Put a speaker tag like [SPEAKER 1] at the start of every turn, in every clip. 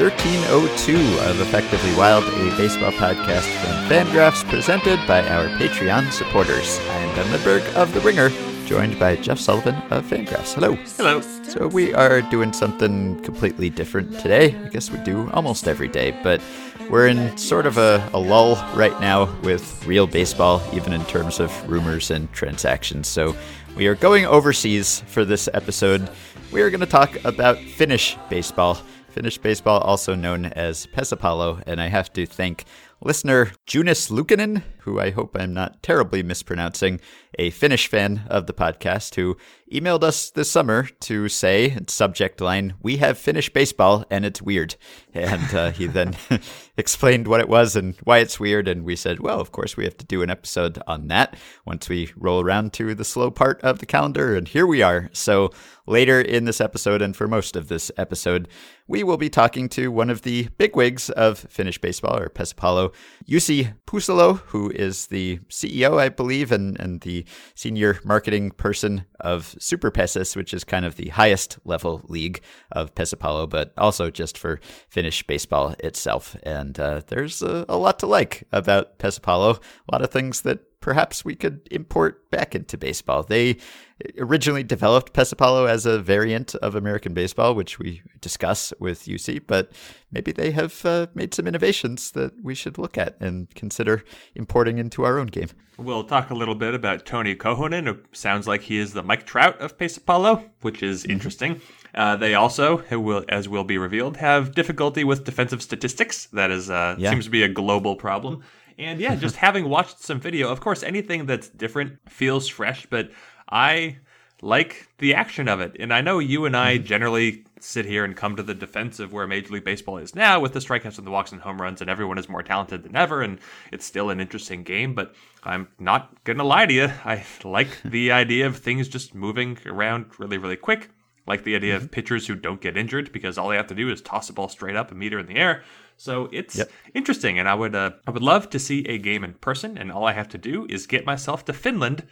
[SPEAKER 1] welcome to episode 1302 of Effectively Wild, a baseball podcast from Fangraphs presented by our Patreon supporters. I am Ben Lindbergh of The Ringer, joined by Jeff Sullivan of Fangraphs. Hello.
[SPEAKER 2] Hello.
[SPEAKER 1] So we are doing something completely different today. I guess we do almost every day, but we're in sort of a, a lull right now with real baseball, even in terms of rumors and transactions. So we are going overseas for this episode. We are going to talk about Finnish baseball. Finnish baseball, also known as Pesapallo, and I have to thank listener Junis Lukanen, who I hope I'm not terribly mispronouncing, a Finnish fan of the podcast, who emailed us this summer to say, subject line, we have Finnish baseball and it's weird. And uh, he then explained what it was and why it's weird. And we said, well, of course, we have to do an episode on that once we roll around to the slow part of the calendar. And here we are. So later in this episode, and for most of this episode, we will be talking to one of the bigwigs of Finnish baseball, or Pesapallo, Jussi Pusalo, who is the CEO, I believe, and, and the senior marketing person of Super Pesis, which is kind of the highest level league of Pesapallo, but also just for Finnish baseball itself. And uh, there's a, a, lot to like about Pesapallo, a lot of things that perhaps we could import back into baseball. They originally developed Pesapallo as a variant of American baseball, which we discuss with Jussi, but maybe they have uh, made some innovations that we should look at and consider importing into our own game.
[SPEAKER 2] We'll talk a little bit about Toni Kohonen, who sounds like he is the Mike Trout of Pesapallo, which is mm-hmm. interesting. Uh, they also, will, as will be revealed, have difficulty with defensive statistics. That is uh, yeah. seems to be a global problem. And yeah, just having watched some video, of course, anything that's different feels fresh, but I like the action of it. And I know you and I mm-hmm. generally sit here and come to the defense of where Major League Baseball is now with the strikeouts and the walks and home runs, and everyone is more talented than ever, and it's still an interesting game. But I'm not going to lie to you. I like the idea of things just moving around really, really quick. Like the idea mm-hmm. of pitchers who don't get injured because all they have to do is toss a ball straight up a meter in the air. So it's yep. interesting, and I would uh, I would love to see a game in person. And all I have to do is get myself to Finland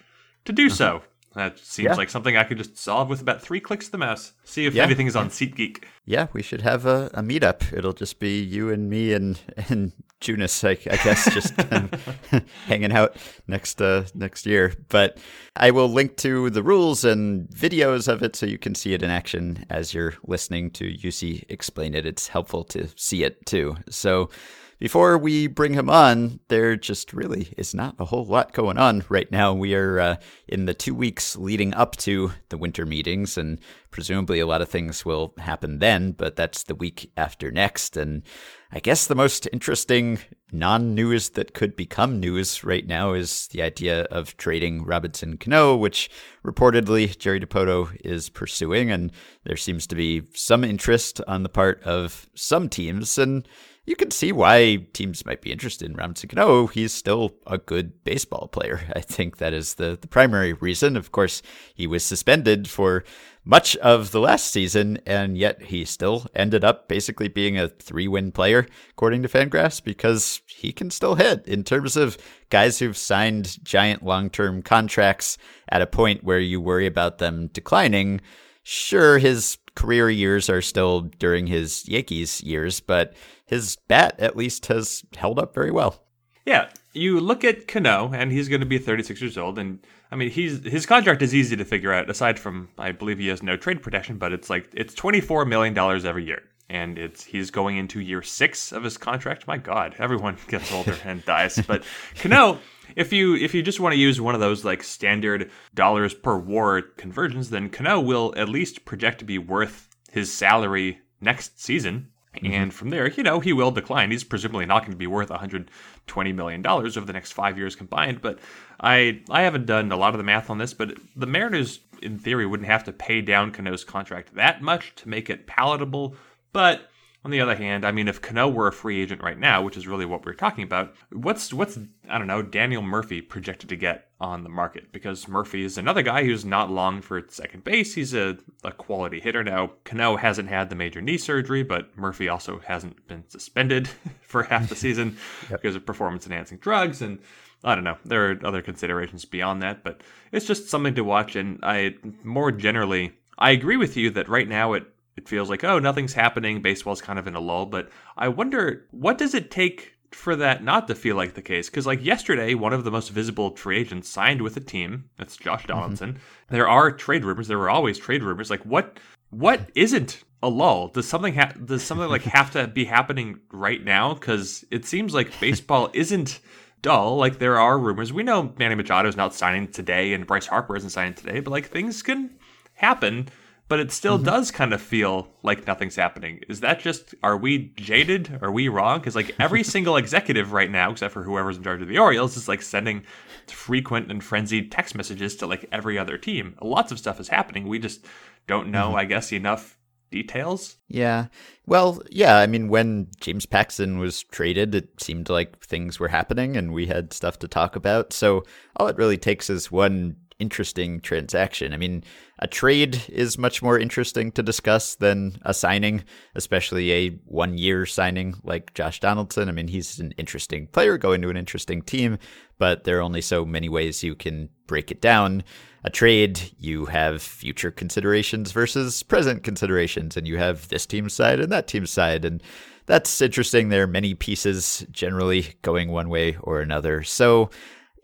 [SPEAKER 2] to do mm-hmm. so. That seems yeah. like something I could just solve with about three clicks of the mouse. See if yeah. anything is on SeatGeek.
[SPEAKER 1] Yeah, we should have a, a meetup. It'll just be you and me and and Junis, I, I guess, just hanging out next uh, next year. But I will link to the rules and videos of it so you can see it in action as you're listening to Jussi explain it. It's helpful to see it too. So before we bring him on, there just really is not a whole lot going on right now. We are uh, in the two weeks leading up to the winter meetings, and presumably a lot of things will happen then, but that's the week after next. And I guess the most interesting non news that could become news right now is the idea of trading Robinson Cano, which reportedly Jerry Dipoto is pursuing. And there seems to be some interest on the part of some teams. And you can see why teams might be interested in Robinson Cano. Oh, he's still a good baseball player. I think that is the, the primary reason. Of course, he was suspended for much of the last season, and yet he still ended up basically being a three win player, according to Fangraphs, because he can still hit in terms of guys who've signed giant long term contracts at a point where you worry about them declining. Sure, his career years are still during his Yankees years, but his bat at least has held up very well.
[SPEAKER 2] Yeah, you look at Cano, and he's going to be 36 years old, and I mean, he's his contract is easy to figure out. Aside from, I believe he has no trade protection, but it's like it's 24 million dollars every year, and it's he's going into year six of his contract. My God, everyone gets older and dies, but Cano. If you if you just want to use one of those like standard dollars per war conversions, then Cano will at least project to be worth his salary next season Mm-hmm. And from there, you know, he will decline. He's presumably not going to be worth 120 million dollars over the next five years combined. But I I haven't done a lot of the math on this, but the Mariners, in theory, wouldn't have to pay down Cano's contract that much to make it palatable. But on the other hand, I mean, if Cano were a free agent right now, which is really what we're talking about, what's what's I don't know Daniel Murphy projected to get on the market? Because Murphy is another guy who's not long for second base. He's a, a quality hitter now. Cano hasn't had the major knee surgery, but Murphy also hasn't been suspended for half the season yep. because of performance enhancing drugs and. I don't know. There are other considerations beyond that, but it's just something to watch. And I more generally, I agree with you that right now it it feels like, oh, nothing's happening. Baseball's kind of in a lull. But I wonder, what does it take for that not to feel like the case? Because, like, yesterday, one of the most visible free agents signed with a team. That's Josh mm-hmm. Donaldson. Mm-hmm. There are trade rumors. There were always trade rumors. Like, what what isn't a lull? Does something ha- does something like have to be happening right now? Because it seems like baseball isn't dull. Like there are rumors. We know Manny Machado is not signing today, and Bryce Harper isn't signing today. But like things can happen. But it still mm-hmm. does kind of feel like nothing's happening. Is that just are we jaded? Are we wrong? Because like every single executive right now, except for whoever's in charge of the Orioles, is like sending frequent and frenzied text messages to like every other team. Lots of stuff is happening. We just don't know, mm-hmm. I guess, enough details.
[SPEAKER 1] Yeah. Well, yeah, I mean, when James Paxton was traded, it seemed like things were happening and we had stuff to talk about. So all it really takes is one interesting transaction. I mean, a trade is much more interesting to discuss than a signing, especially a one year signing like Josh Donaldson. I mean, he's an interesting player going to an interesting team, but there are only so many ways you can break it down a trade, you have future considerations versus present considerations, and you have this team's side and that team's side. And that's interesting. There are many pieces generally going one way or another. So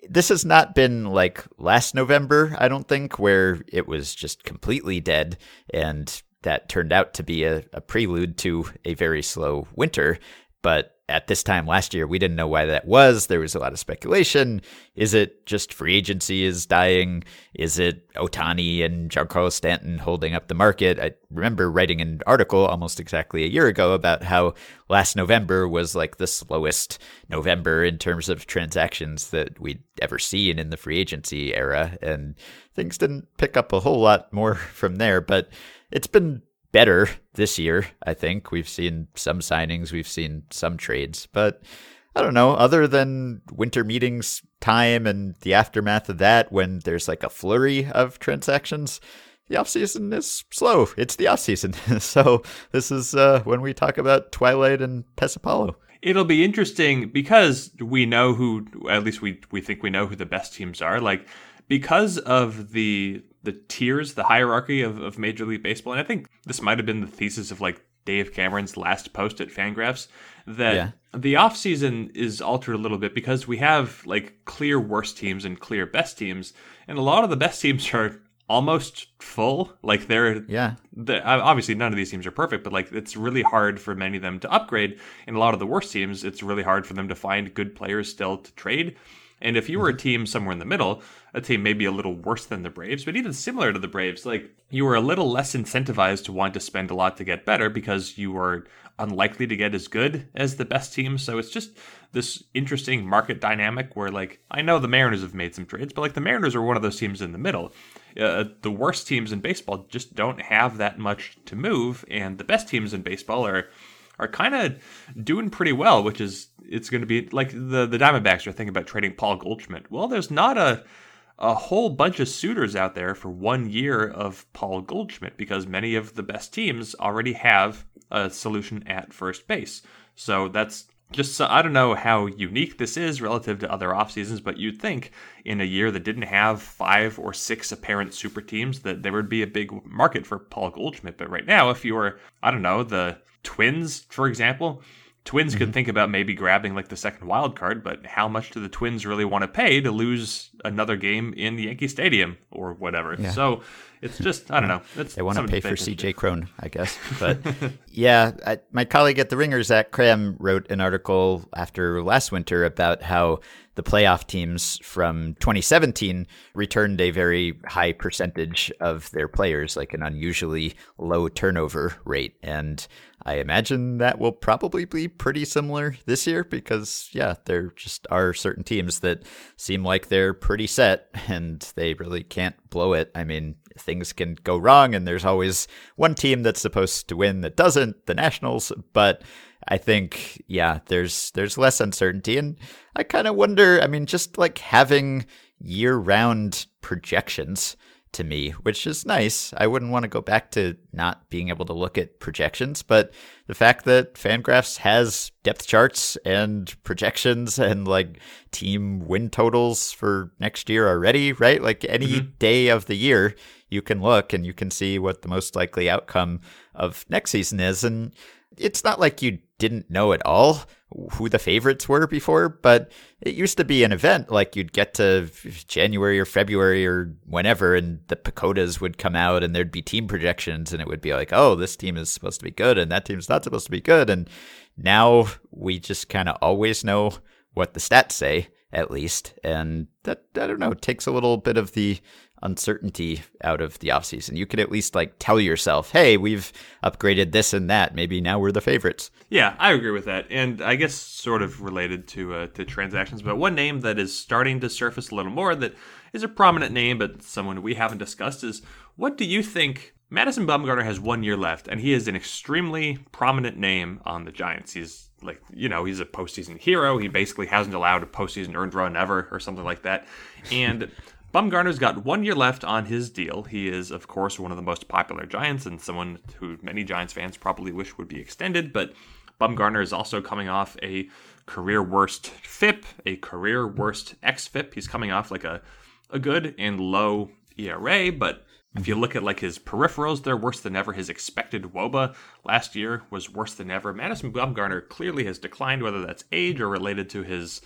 [SPEAKER 1] this has not been like last November, I don't think, where it was just completely dead and that turned out to be a, a prelude to a very slow winter. But at this time last year, we didn't know why that was. There was a lot of speculation. Is it just free agency is dying? Is it Ohtani and Giancarlo Stanton holding up the market? I remember writing an article almost exactly a year ago about how last November was like the slowest November in terms of transactions that we'd ever seen in the free agency era. And things didn't pick up a whole lot more from there, but it's been better this year, I think. We've seen some signings, we've seen some trades, but I don't know, other than winter meetings time and the aftermath of that when there's like a flurry of transactions, the off season is slow. It's the off season. so this is uh, when we talk about Twilight and Pesapallo.
[SPEAKER 2] It'll be interesting because we know who at least we we think we know who the best teams are. Like because of the the tiers, the hierarchy of, of Major League Baseball. And I think this might have been the thesis of like Dave Cameron's last post at Fangraphs that yeah. the offseason is altered a little bit because we have like clear worst teams and clear best teams. And a lot of the best teams are almost full. Like they're
[SPEAKER 1] yeah.
[SPEAKER 2] The, obviously, none of these teams are perfect, but like it's really hard for many of them to upgrade. And a lot of the worst teams, it's really hard for them to find good players still to trade. And if you were a mm-hmm. team somewhere in the middle, a team maybe a little worse than the Braves, but even similar to the Braves, like you were a little less incentivized to want to spend a lot to get better because you were unlikely to get as good as the best team. So it's just this interesting market dynamic where, like, I know the Mariners have made some trades, but like the Mariners are one of those teams in the middle. Uh, the worst teams in baseball just don't have that much to move, and the best teams in baseball are are kind of doing pretty well, which is it's going to be like the the Diamondbacks are thinking about trading Paul Goldschmidt. Well, there's not a a whole bunch of suitors out there for one year of Paul Goldschmidt because many of the best teams already have a solution at first base. So that's just I don't know how unique this is relative to other off seasons, but you'd think in a year that didn't have five or six apparent super teams that there would be a big market for Paul Goldschmidt. But right now, if you were I don't know the Twins, for example, Twins mm-hmm. could think about maybe grabbing like the second wild card, but how much do the Twins really want to pay to lose another game in Yankee Stadium or whatever? Yeah. So it's just I don't know. It's
[SPEAKER 1] they want to pay for CJ Cron, I guess. But yeah, I, my colleague at the Ringer, Zach Kram, wrote an article after last winter about how the playoff teams from 2017 returned a very high percentage of their players, like an unusually low turnover rate. And I imagine that will probably be pretty similar this year because, yeah, there just are certain teams that seem like they're pretty set and they really can't blow it. I mean, things can go wrong, and there's always one team that's supposed to win that doesn't, the Nationals. But I think, yeah, there's there's less uncertainty, and I kind of wonder. I mean, just like having year-round projections to me, which is nice. I wouldn't want to go back to not being able to look at projections, but the fact that Fangraphs has depth charts and projections and like team win totals for next year already, right? Like any mm-hmm. day of the year, you can look and you can see what the most likely outcome of next season is. And it's not like you didn't know at all who the favorites were before, but it used to be an event like you'd get to January or February or whenever, and the PECOTAs would come out and there'd be team projections, and it would be like, oh, this team is supposed to be good and that team's not supposed to be good. And now we just kind of always know what the stats say, at least. And that, I don't know, takes a little bit of the uncertainty out of the offseason. You could at least like tell yourself, hey, we've upgraded this and that. Maybe now we're the favorites.
[SPEAKER 2] Yeah, I agree with that. And I guess sort of related to uh, to transactions, but one name that is starting to surface a little more that is a prominent name, but someone we haven't discussed is what do you think? Madison Bumgarner has one year left, and he is an extremely prominent name on the Giants. He's like, you know, he's a postseason hero. He basically hasn't allowed a postseason earned run ever, or something like that. And Bumgarner's got one year left on his deal. He is, of course, one of the most popular Giants and someone who many Giants fans probably wish would be extended. But Bumgarner is also coming off a career worst FIP, a career worst XFIP. He's coming off like a, a good and low ERA, but if you look at like his peripherals, they're worse than ever. His expected WOBA last year was worse than ever. Madison Bumgarner clearly has declined, whether that's age or related to his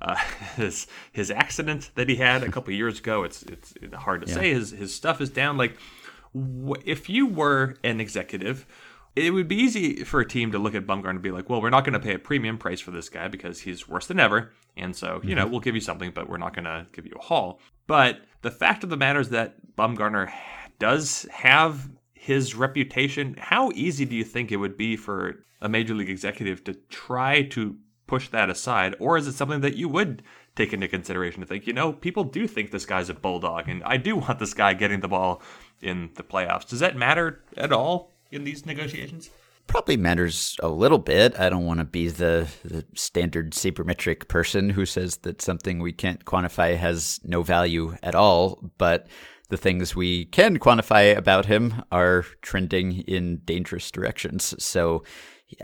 [SPEAKER 2] uh, his his accident that he had a couple years ago. It's it's hard to yeah. say. His his stuff is down. Like if you were an executive, it would be easy for a team to look at Bumgarner and be like, well, we're not going to pay a premium price for this guy because he's worse than ever. And so, you know, mm-hmm. we'll give you something, but we're not going to give you a haul. But the fact of the matter is that Bumgarner does have his reputation. How easy do you think it would be for a major league executive to try to push that aside? Or is it something that you would take into consideration to think, you know, people do think this guy's a bulldog, and I do want this guy getting the ball in the playoffs? Does that matter at all in these negotiations?
[SPEAKER 1] Probably matters a little bit. I don't want to be the, the standard sabermetric person who says that something we can't quantify has no value at all, but the things we can quantify about him are trending in dangerous directions. So,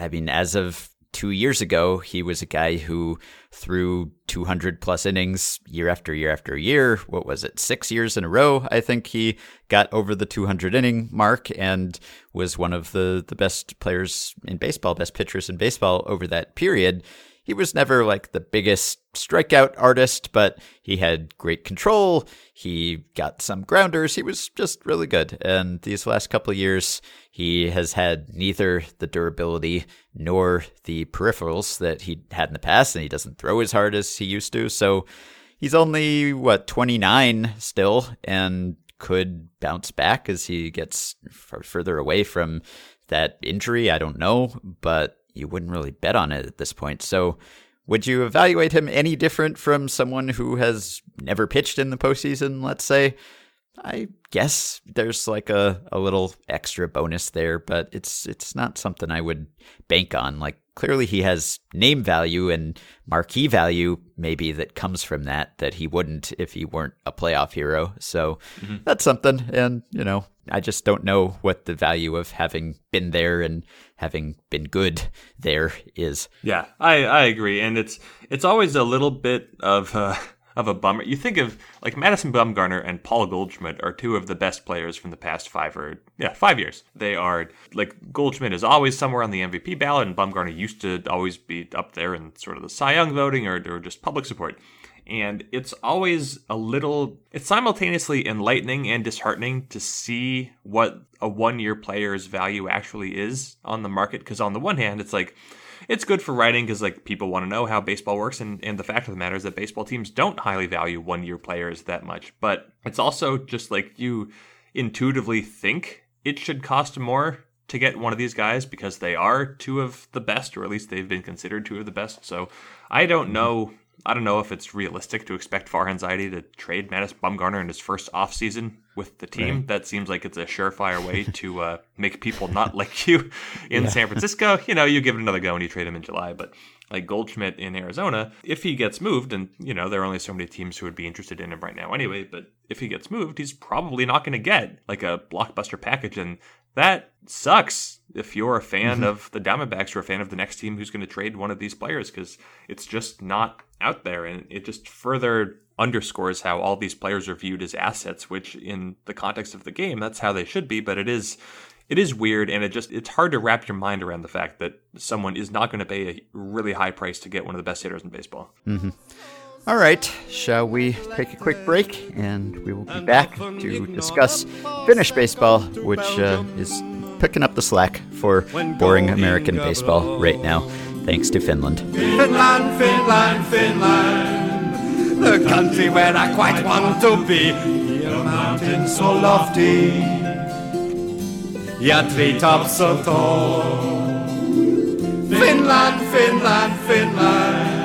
[SPEAKER 1] I mean, as of two years ago, he was a guy who threw 200 plus innings year after year after year. What was it? Six years in a row. I think he got over the 200 inning mark and was one of the, the best players in baseball, best pitchers in baseball over that period he was never like the biggest strikeout artist, but he had great control. He got some grounders. He was just really good. And these last couple years, he has had neither the durability nor the peripherals that he had in the past, and he doesn't throw as hard as he used to. So he's only, what, 29 still, and could bounce back as he gets f- further away from that injury. I don't know, but you wouldn't really bet on it at this point. So, would you evaluate him any different from someone who has never pitched in the postseason, let's say? I guess there's like a, a little extra bonus there, but it's it's not something I would bank on. Like clearly he has name value and marquee value maybe that comes from that that he wouldn't if he weren't a playoff hero. So mm-hmm. that's something and you know, I just don't know what the value of having been there and having been good there is.
[SPEAKER 2] Yeah, I, I agree, and it's it's always a little bit of uh, of a bummer. You think of like Madison Bumgarner and Paul Goldschmidt are two of the best players from the past five or yeah five years. They are like Goldschmidt is always somewhere on the MVP ballot, and Bumgarner used to always be up there in sort of the Cy Young voting or, or just public support and it's always a little it's simultaneously enlightening and disheartening to see what a one year player's value actually is on the market because on the one hand it's like it's good for writing because like people want to know how baseball works and, and the fact of the matter is that baseball teams don't highly value one year players that much but it's also just like you intuitively think it should cost more to get one of these guys because they are two of the best or at least they've been considered two of the best so i don't mm-hmm. know I don't know if it's realistic to expect Farhan Zaidi to trade Madison Bumgarner in his first offseason with the team. Right. That seems like it's a surefire way to uh, make people not like you in yeah. San Francisco. You know, you give it another go and you trade him in July. But like Goldschmidt in Arizona, if he gets moved, and you know there are only so many teams who would be interested in him right now anyway, but if he gets moved, he's probably not going to get like a blockbuster package, and that sucks if you're a fan mm-hmm. of the Diamondbacks or a fan of the next team who's going to trade one of these players because it's just not out there, and it just further underscores how all these players are viewed as assets, which in the context of the game, that's how they should be, but it is it is weird and it just it's hard to wrap your mind around the fact that someone is not going to pay a really high price to get one of the best hitters in baseball.
[SPEAKER 1] Mm-hmm. All right, shall we take a quick break and we will be back to discuss Finnish baseball, which uh, is picking up the slack for boring American baseball right now, thanks to Finland.
[SPEAKER 3] Finland, Finland, Finland, the country where I quite want to be. Here mountains so lofty ja treetops so tall. Finland, Finland, Finland.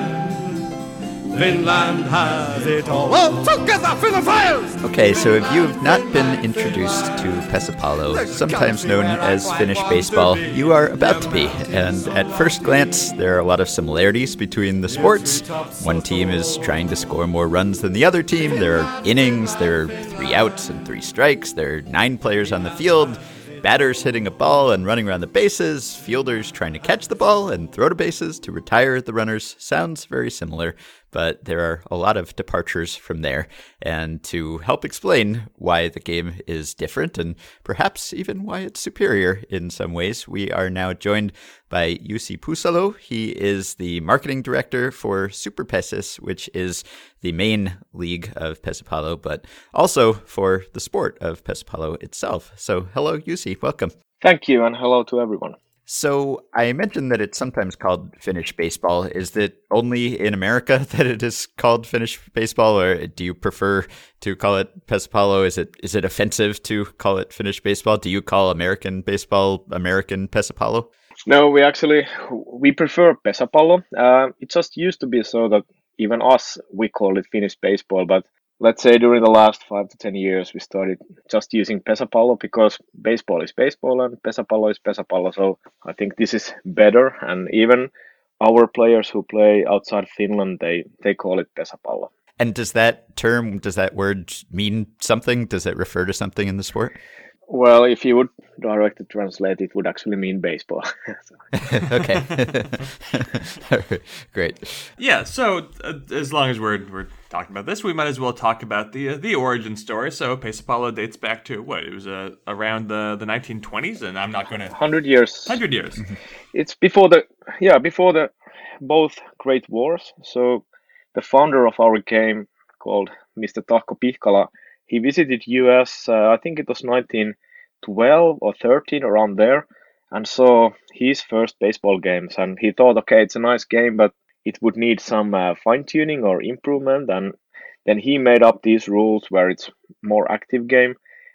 [SPEAKER 3] Finland has it all. Together fires!
[SPEAKER 1] Okay, so if you have not been introduced to Pesapallo, sometimes known as Finnish baseball, you are about to be. And at first glance, there are a lot of similarities between the sports. One team is trying to score more runs than the other team. There are innings, there are three outs and three strikes, there are nine players on the field batters hitting a ball and running around the bases, fielders trying to catch the ball and throw to bases to retire the runners sounds very similar, but there are a lot of departures from there. And to help explain why the game is different and perhaps even why it's superior in some ways, we are now joined by Jussi Pusalo. He is the marketing director for Super Pesis, which is the main league of Pesäpallo, but also for the sport of Pesäpallo itself. So, hello, Jussi. Welcome.
[SPEAKER 4] Thank you, and hello to everyone.
[SPEAKER 1] So I mentioned that it's sometimes called Finnish baseball. Is it only in America that it is called Finnish baseball, or do you prefer to call it Pesäpallo? Is it is it offensive to call it Finnish baseball? Do you call American baseball American Pesäpallo?
[SPEAKER 4] No, we actually we prefer Pesäpallo. Uh, it just used to be so that even us we call it Finnish baseball, but let's say during the last five to ten years we started just using pesäpallo because baseball is baseball and pesäpallo is pesäpallo so i think this is better. And even our players who play outside finland they they call it pesäpallo
[SPEAKER 1] and does that term does that word mean something? Does it refer to something in the sport
[SPEAKER 4] well, if you would directly translate, it would actually mean baseball.
[SPEAKER 1] okay, great.
[SPEAKER 2] Yeah. So uh, as long as we're we're talking about this, we might as well talk about the uh, the origin story. So Pesäpallo dates back to what it was uh, around the the 1920s, and I'm not going to
[SPEAKER 4] hundred years.
[SPEAKER 2] Hundred years.
[SPEAKER 4] Mm-hmm. It's before the yeah before the both great wars. So the founder of our game called Mr. Tahko Pihkala he visited US, uh, I think it was 1912 or 13, around there, and saw his first baseball games. And he thought, okay, it's a nice game, but it would need some uh, fine tuning or improvement. And then he made up these rules where it's more active game.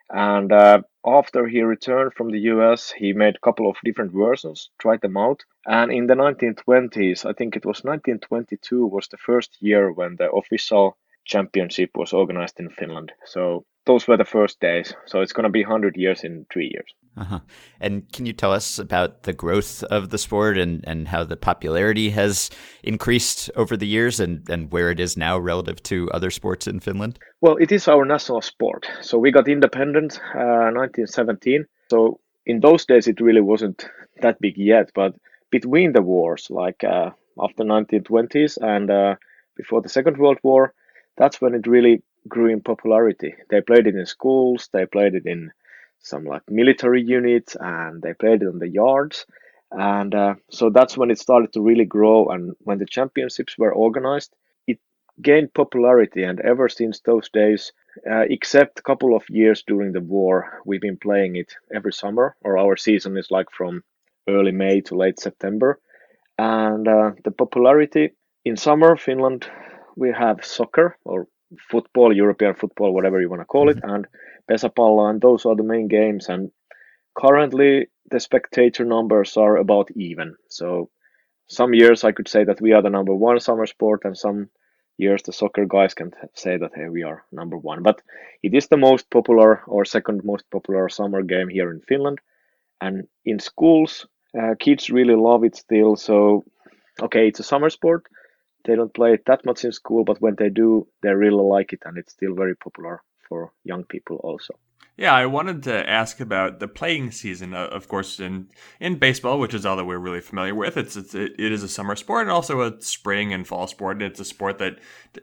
[SPEAKER 4] And uh, after he returned from the US, he made a couple of different versions, tried them out. And in the 1920s, I think it was 1922, was the first year when the official championship was organized in Finland. So those were the first days. So it's going to be 100 years in three years.
[SPEAKER 1] Uh-huh. And can you tell us about the growth of the sport and, and how the popularity has increased over the years and, and where it is now relative to other sports in Finland?
[SPEAKER 4] Well, it is our national sport. So we got independent uh, 1917. So in those days, it really wasn't that big yet. But between the wars, like uh, after 1920s and uh, before the Second World War, that's when it really grew in popularity. They played it in schools, they played it in some like military units, and they played it on the yards. And uh, so that's when it started to really grow. And when the championships were organized, it gained popularity. And ever since those days, uh, except a couple of years during the war, we've been playing it every summer, or our season is like from early May to late September. And uh, the popularity in summer, Finland we have soccer or football, European football, whatever you want to call it, mm-hmm. and Pesäpallo, and those are the main games. And currently, the spectator numbers are about even. So some years I could say that we are the number one summer sport, and some years the soccer guys can say that hey we are number one. But it is the most popular or second most popular summer game here in Finland, and in schools, uh, kids really love it still. So okay, it's a summer sport. They don't play it that much in school, but when they do, they really like it, and it's still very popular for young people also.
[SPEAKER 2] Yeah, I wanted to ask about the playing season. Uh, of course, in in baseball, which is all that we're really familiar with, it's, it's it is a summer sport and also a spring and fall sport. And It's a sport that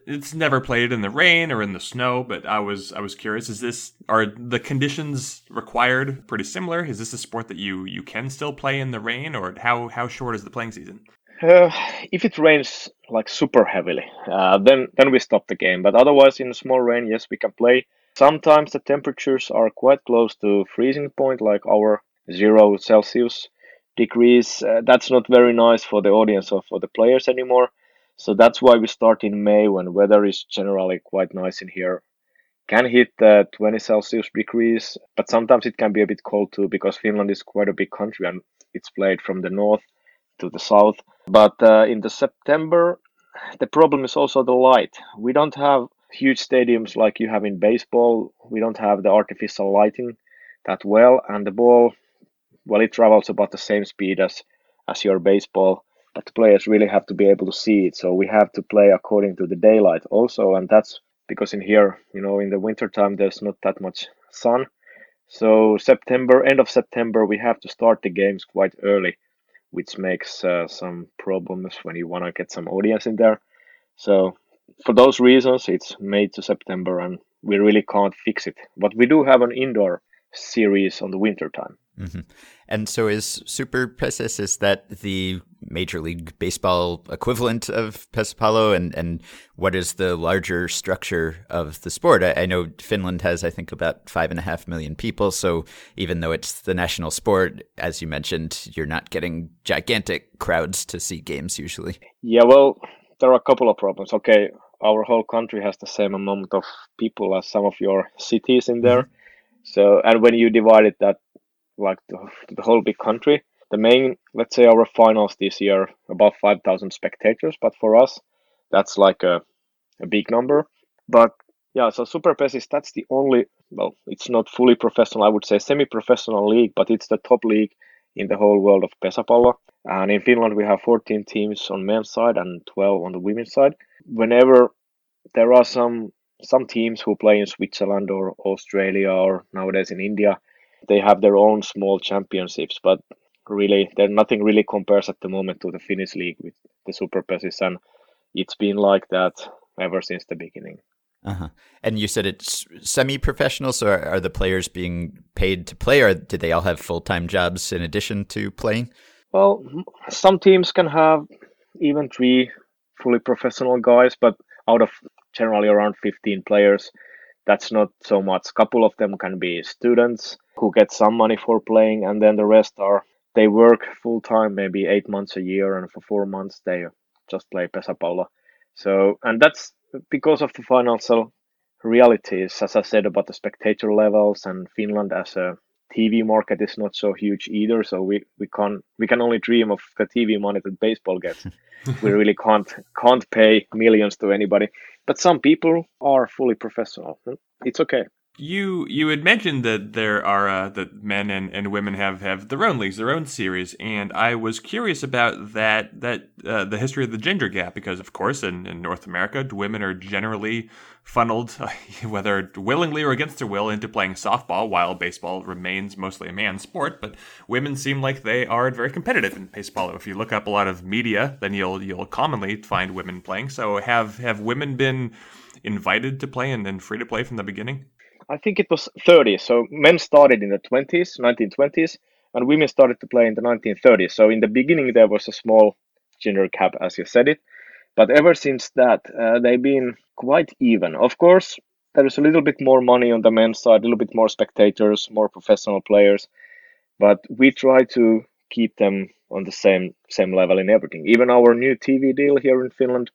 [SPEAKER 2] it's never played in the rain or in the snow. But I was I was curious: is this are the conditions required pretty similar? Is this a sport that you you can still play in the rain, or how how short is the playing season?
[SPEAKER 4] Uh, if it rains like super heavily, uh, then then we stop the game. But otherwise, in small rain, yes, we can play. Sometimes the temperatures are quite close to freezing point, like our zero Celsius degrees. Uh, that's not very nice for the audience or for the players anymore. So that's why we start in May when weather is generally quite nice in here. Can hit uh, 20 Celsius degrees, but sometimes it can be a bit cold too because Finland is quite a big country and it's played from the north to the south. But uh, in the September, the problem is also the light. We don't have huge stadiums like you have in baseball. We don't have the artificial lighting that well, and the ball, well, it travels about the same speed as as your baseball. But players really have to be able to see it. So we have to play according to the daylight also, and that's because in here, you know, in the winter time, there's not that much sun. So September, end of September, we have to start the games quite early, which makes uh, some problems when you want to get some audience in there. So for those reasons, it's May to September, and we really can't fix it. But we do have an indoor series on the winter time.
[SPEAKER 1] Mm-hmm. And so, is Super Pesis is that the Major League Baseball equivalent of Pesäpallo, and and what is the larger structure of the sport? I, I, know Finland has, I think, about five and a half million people. So even though it's the national sport, as you mentioned, you're not getting gigantic crowds to see games usually.
[SPEAKER 4] Yeah, well, there are a couple of problems. Okay, our whole country has the same amount of people as some of your cities in there. Mm-hmm. So, and when you divide it that like the, the whole big country, the main, let's say our finals this year, about 5,000 spectators. But for us, that's like a, a big number. But yeah, so Super Pesis, that's the only, well, it's not fully professional, I would say semi professional league, but it's the top league in the whole world of Pesäpallo. And in Finland, we have 14 teams on men's side and 12 on the women's side. Whenever there are some some teams who play in Switzerland or Australia or nowadays in India, they have their own small championships, but really, there nothing really compares at the moment to the Finnish league with the Super and it's been like that ever since the beginning.
[SPEAKER 1] Uh-huh. And you said it's semi-professional, so are, are, the players being paid to play, or do they all have full-time jobs in addition to playing?
[SPEAKER 4] Well, some teams can have even three fully professional guys, but out of generally around 15 players, that's not so much. A couple of them can be students who get some money for playing, and then the rest are they work full time, maybe eight months a year, and for four months they just play pesa Pesäpallo. So, and that's because of the financial realities, as I said about the spectator levels and Finland as a TV market is not so huge either. So we, we can we can only dream of the TV money that baseball gets. we really can't can't pay millions to anybody. But some people are fully professional. It's okay.
[SPEAKER 2] You you had mentioned that there are uh, that men and, and women have, have their own leagues, their own series, and I was curious about that that uh, the history of the gender gap because of course in, in North America women are generally funneled whether willingly or against their will into playing softball while baseball remains mostly a man's sport, but women seem like they are very competitive in baseball. If you look up a lot of media, then you'll you'll commonly find women playing. So have have women been invited to play and then free to play from the beginning?
[SPEAKER 4] I think it was 30. So men started in the 20s, 1920s, and women started to play in the 1930s. So in the beginning, there was a small gender gap, as you said it. But ever since that, uh, they've been quite even. Of course, there is a little bit more money on the men's side, a little bit more spectators, more professional players. But we try to keep them on the same same level in everything. Even our new TV deal here in Finland,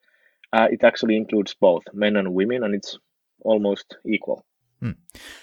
[SPEAKER 4] uh, it actually includes both men and women, and it's almost equal.
[SPEAKER 1] Hmm.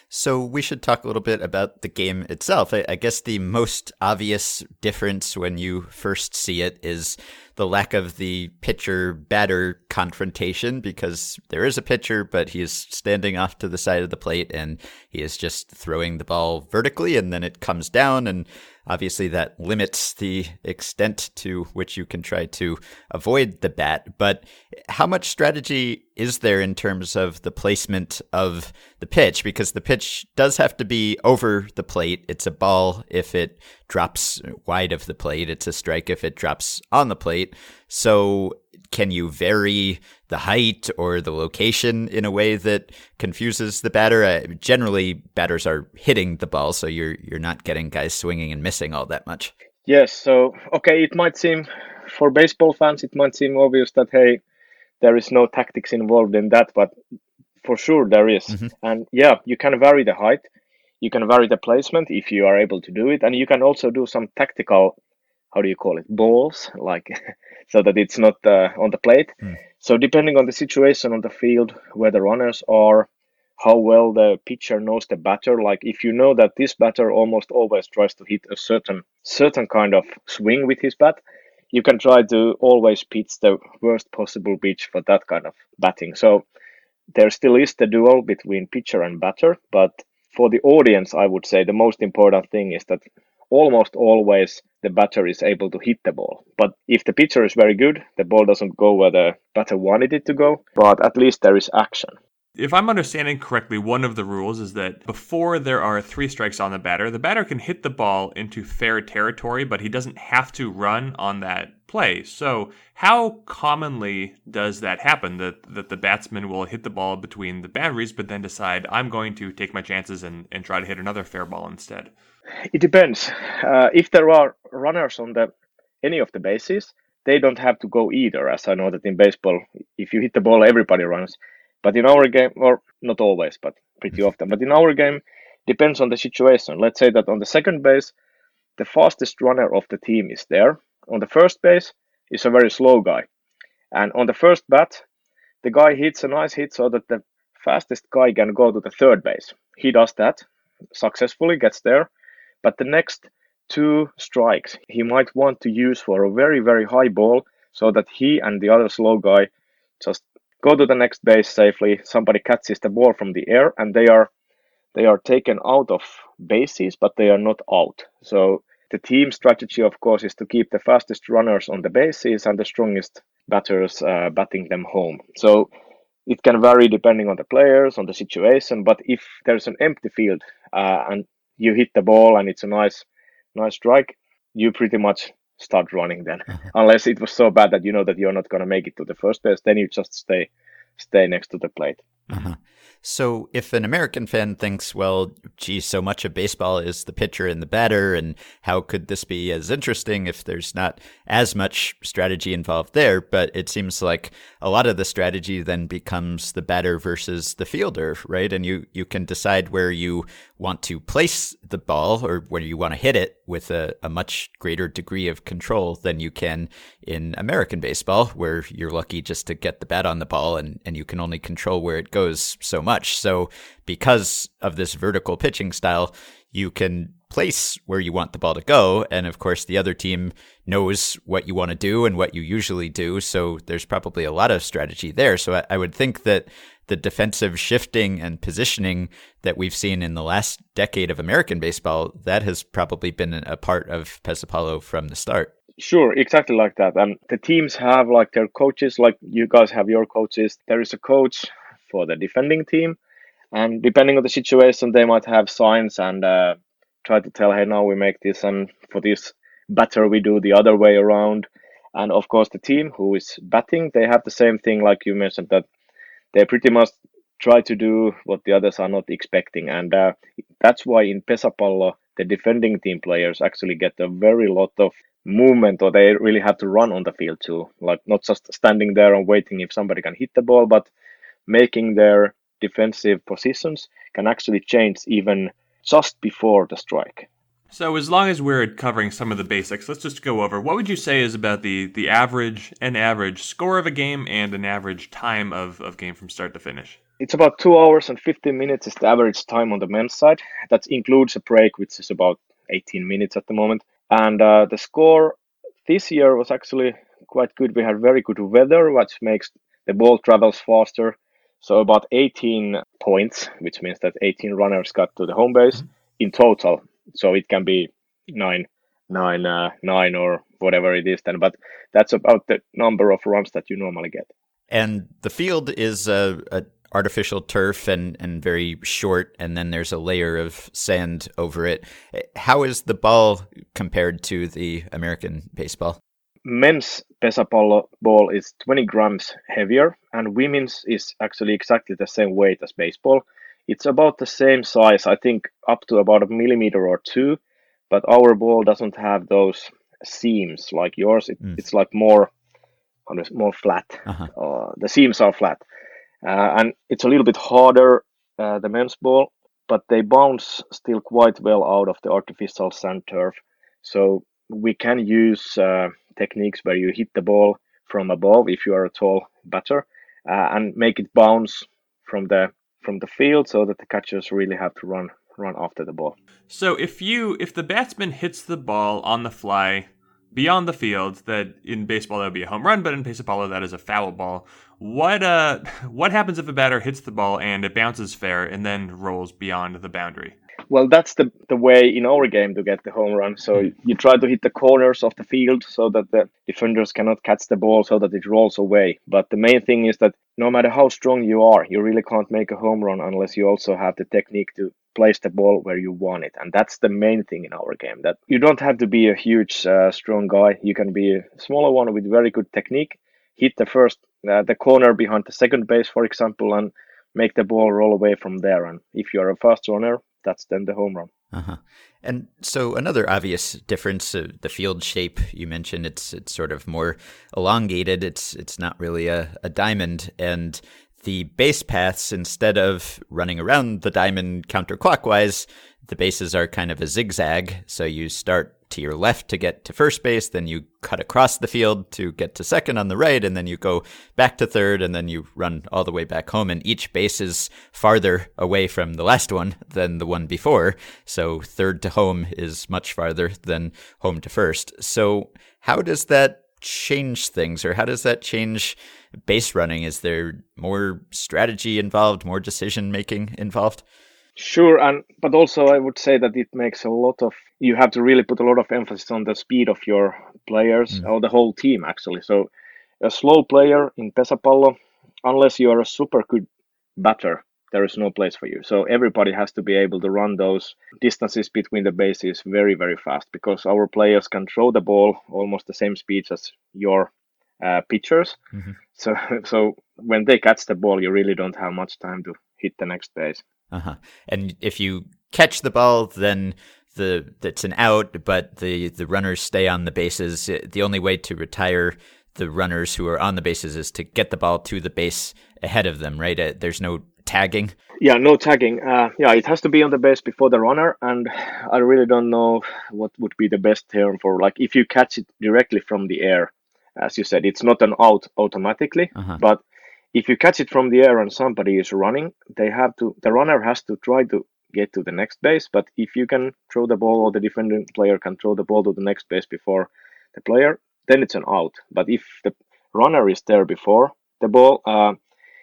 [SPEAKER 1] So we should talk a little bit about the game itself. I, I, guess the most obvious difference when you first see it is the lack of the pitcher batter confrontation because there is a pitcher, but he is standing off to the side of the plate and he is just throwing the ball vertically and then it comes down and Obviously, that limits the extent to which you can try to avoid the bat. But how much strategy is there in terms of the placement of the pitch? Because the pitch does have to be over the plate. It's a ball if it drops wide of the plate, it's a strike if it drops on the plate. So can you vary the height or the location in a way that confuses the batter? Uh, generally, batters are hitting the ball, so you're you're not getting guys swinging and missing all that much.
[SPEAKER 4] Yes. So okay, it might seem for baseball fans, it might seem obvious that hey, there is no tactics involved in that, but for sure there is. Mm-hmm. And yeah, you can vary the height, you can vary the placement if you are able to do it, and you can also do some tactical how do you call it balls like so that it's not uh, on the plate mm. so depending on the situation on the field where the runners are how well the pitcher knows the batter like if you know that this batter almost always tries to hit a certain certain kind of swing with his bat you can try to always pitch the worst possible pitch for that kind of batting so there still is the duel between pitcher and batter but for the audience i would say the most important thing is that almost always the batter is able to hit the ball. But if the pitcher is very good, the ball doesn't go where the batter wanted it to go, but at least there is action.
[SPEAKER 2] If I'm understanding correctly, one of the rules is that before there are three strikes on the batter, the batter can hit the ball into fair territory, but he doesn't have to run on that play. So, how commonly does that happen that, that the batsman will hit the ball between the boundaries, but then decide, I'm going to take my chances and, and try to hit another fair ball instead?
[SPEAKER 4] It depends. Uh, if there are runners on the any of the bases, they don't have to go either. As I know that in baseball, if you hit the ball, everybody runs. But in our game, or not always, but pretty often. But in our game, depends on the situation. Let's say that on the second base, the fastest runner of the team is there. On the first base is a very slow guy, and on the first bat, the guy hits a nice hit so that the fastest guy can go to the third base. He does that successfully, gets there, but the next two strikes he might want to use for a very, very high ball so that he and the other slow guy just go to the next base safely. Somebody catches the ball from the air and they are they are taken out of bases, but they are not out. So the team strategy, of course, is to keep the fastest runners on the bases and the strongest batters uh, batting them home. So it can vary depending on the players, on the situation. But if there's an empty field uh, and you hit the ball and it's a nice nice strike, you pretty much start running then. Uh-huh. Unless it was so bad that you know that you're not going to make it to the first base, then you just stay stay next to the plate.
[SPEAKER 1] Uh-huh. So if an American fan thinks, well, gee, so much of baseball is the pitcher and the batter, and how could this be as interesting if there's not as much strategy involved there? But it seems like a lot of the strategy then becomes the batter versus the fielder, right? And you, you can decide where you want to place the ball or where you want to hit it with a, a much greater degree of control than you can in American baseball, where you're lucky just to get the bat on the ball and, and you can only control where it goes so much. So, because of this vertical pitching style, you can place where you want the ball to go. And of course, the other team knows what you want to do and what you usually do. So, there's probably a lot of strategy there. So, I, I would think that the defensive shifting and positioning that we've seen in the last decade of American baseball, that has probably been a part of Pesapallo from the start.
[SPEAKER 4] Sure, exactly like that. And the teams have like their coaches, like you guys have your coaches. There is a coach for the defending team, and depending on the situation, they might have signs and uh, try to tell, hey, now we make this, and for this batter, we do the other way around. And of course, the team who is batting, they have the same thing, like you mentioned, that they pretty much try to do what the others are not expecting. And uh, that's why in Pesapallo, the defending team players actually get a very lot of movement or they really have to run on the field too. Like not just standing there and waiting if somebody can hit the ball, but making their defensive positions can actually change even just before the strike.
[SPEAKER 2] So as long as we're covering some of the basics, let's just go over what would you say is about the the average an average score of a game and an average time of, of game from start to finish?
[SPEAKER 4] It's about two hours and 15 minutes is the average time on the men's side. That includes a break, which is about 18 minutes at the moment. And uh, the score this year was actually quite good. We had very good weather, which makes the ball travels faster. So about 18 points, which means that 18 runners got to the home base mm-hmm. in total. So it can be nine, nine, uh, nine, or whatever it is then. But that's about the number of runs that you normally get.
[SPEAKER 1] And the field is a, a artificial turf and, and very short, and then there's a layer of sand over it. How is the ball compared to the American baseball?
[SPEAKER 4] Men's pesapallo ball is 20 grams heavier, and women's is actually exactly the same weight as baseball. It's about the same size, I think up to about a millimeter or two, but our ball doesn't have those seams like yours. It, mm. It's like more more flat. Uh-huh. Uh, the seams are flat. Uh, and it's a little bit harder, uh, the men's ball, but they bounce still quite well out of the artificial sand turf. So we can use uh, techniques where you hit the ball from above if you are a tall batter uh, and make it bounce from the from the field so that the catchers really have to run run after the ball.
[SPEAKER 2] So if you if the batsman hits the ball on the fly beyond the field, that in baseball that would be a home run, but in baseball that is a foul ball. What uh, what happens if a batter hits the ball and it bounces fair and then rolls beyond the boundary?
[SPEAKER 4] Well, that's the the way in our game to get the home run. So hmm. you try to hit the corners of the field so that the defenders cannot catch the ball so that it rolls away. But the main thing is that no matter how strong you are, you really can't make a home run unless you also have the technique to place the ball where you want it. And that's the main thing in our game. That you don't have to be a huge, uh, strong guy. You can be a smaller one with very good technique, hit the first uh, the corner behind the second base, for example, and make the ball roll away from there. And if you're a fast runner, that's then the home run.
[SPEAKER 1] Uh-huh. And so another obvious difference, uh, the field shape you mentioned, it's it's sort of more elongated. It's it's not really a, a diamond, and the base paths instead of running around the diamond counterclockwise, the bases are kind of a zigzag. So you start to your left to get to first base, then you cut across the field to get to second on the right, and then you go back to third, and then you run all the way back home. And each base is farther away from the last one than the one before. So third to home is much farther than home to first. So how does that change things, or how does that change base running? Is there more strategy involved, more decision making involved?
[SPEAKER 4] Sure, and but also I would say that it makes a lot of you have to really put a lot of emphasis on the speed of your players mm. or the whole team actually. So a slow player in Pesapallo, unless you are a super good batter, there is no place for you. So everybody has to be able to run those distances between the bases very very fast because our players can throw the ball almost the same speeds as your uh, pitchers. Mm-hmm. So so when they catch the ball, you really don't have much time to hit the next base.
[SPEAKER 1] Uh-huh. And if you catch the ball, then the that's an out, but the the runners stay on the bases. The only way to retire the runners who are on the bases is to get the ball to the base ahead of them, right? Uh, there's no tagging.
[SPEAKER 4] Yeah, no tagging. Uh, yeah, it has to be on the base before the runner, and I really don't know what would be the best term for like if you catch it directly from the air, as you said, it's not an out automatically, uh-huh. but if you catch it from the air and somebody is running, they have to the runner has to try to get to the next base. But if you can throw the ball or the defending player can throw the ball to the next base before the player, then it's an out. But if the runner is there before the ball, uh,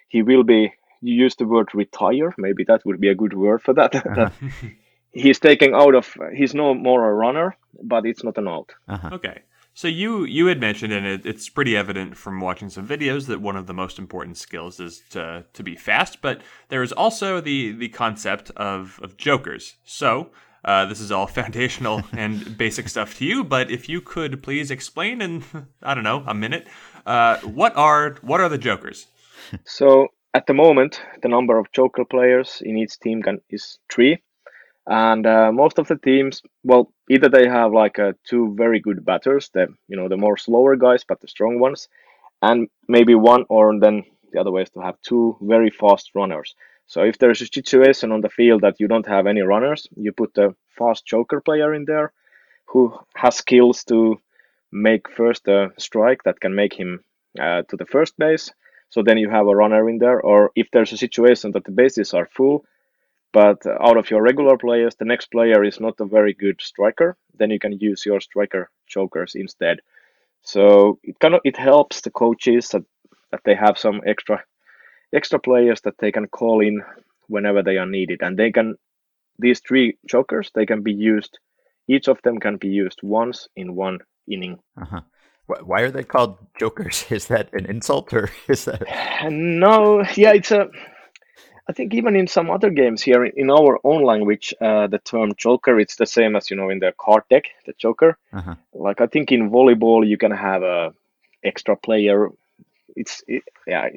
[SPEAKER 4] he will be. You use the word retire. Maybe that would be a good word for that. Uh-huh. he's taking out of. He's no more a runner, but it's not an out.
[SPEAKER 2] Uh-huh. Okay. So you you had mentioned, and it, it's pretty evident from watching some videos that one of the most important skills is to to be fast. But there is also the the concept of of jokers. So uh, this is all foundational and basic stuff to you. But if you could please explain in I don't know a minute, uh, what are what are the jokers?
[SPEAKER 4] So at the moment, the number of joker players in each team can, is three and uh, most of the teams well either they have like uh, two very good batters the you know the more slower guys but the strong ones and maybe one or then the other way is to have two very fast runners so if there's a situation on the field that you don't have any runners you put a fast joker player in there who has skills to make first a strike that can make him uh, to the first base So then you have a runner in there, or if there's a situation that the bases are full, but out of your regular players, the next player is not a very good striker, then you can use your striker jokers instead. So it kind of it helps the coaches that, that they have some extra extra players that they can call in whenever they are needed, and they can these three jokers they can be used. Each of them can be used once in one inning.
[SPEAKER 1] Uh-huh. Why are they called jokers? Is that an insult or is that?
[SPEAKER 4] No, yeah, it's a. I think even in some other games here in our own language, uh, the term joker it's the same as you know in the card deck, the joker. Uh-huh. Like I think in volleyball you can have a extra player. It's it, yeah,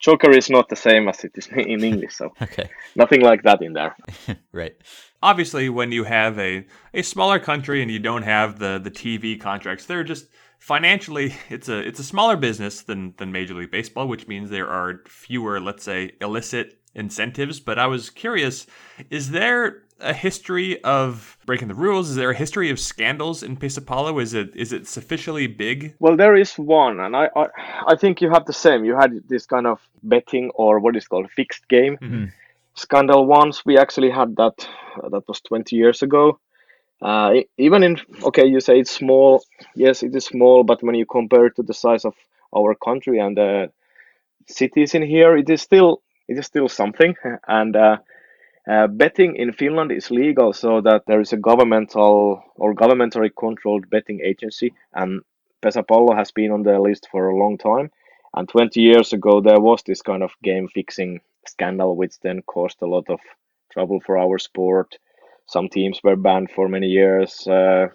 [SPEAKER 4] joker is not the same as it is in English, so okay. nothing like that in there.
[SPEAKER 1] right.
[SPEAKER 2] Obviously, when you have a, a smaller country and you don't have the, the TV contracts, they're just financially it's a it's a smaller business than than Major League Baseball, which means there are fewer, let's say, illicit incentives. But I was curious, is there a history of breaking the rules? Is there a history of scandals in Pesäpallo? Is it is it sufficiently big?
[SPEAKER 4] Well, there is one, and I I, I think you have the same. You had this kind of betting or what is called fixed game mm-hmm. scandal once. We actually had that. Uh, that was 20 years ago uh, even in okay, you say it's small. Yes, it is small, but when you compare it to the size of our country and the cities in here, it is still it is still something. And uh, uh, betting in Finland is legal, so that there is a governmental or governmentally controlled betting agency, and Pesäpallo has been on the list for a long time. And 20 years ago, there was this kind of game fixing scandal, which then caused a lot of trouble for our sport some teams were banned for many years. Uh,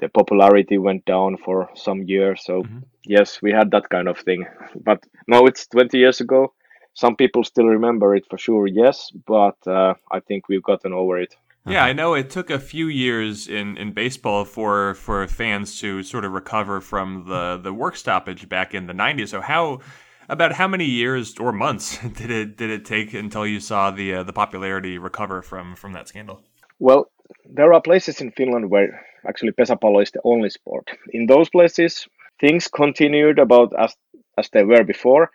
[SPEAKER 4] the popularity went down for some years. So mm-hmm. yes, we had that kind of thing. But now it's 20 years ago. Some people still remember it for sure. Yes, but uh, I think we've gotten over it.
[SPEAKER 2] Yeah, I know it took a few years in, in baseball for for fans to sort of recover from the, the work stoppage back in the 90s. So how about how many years or months did it did it take until you saw the uh, the popularity recover from from that scandal?
[SPEAKER 4] Well, there are places in Finland where actually pesäpallo is the only sport. In those places, things continued about as as they were before,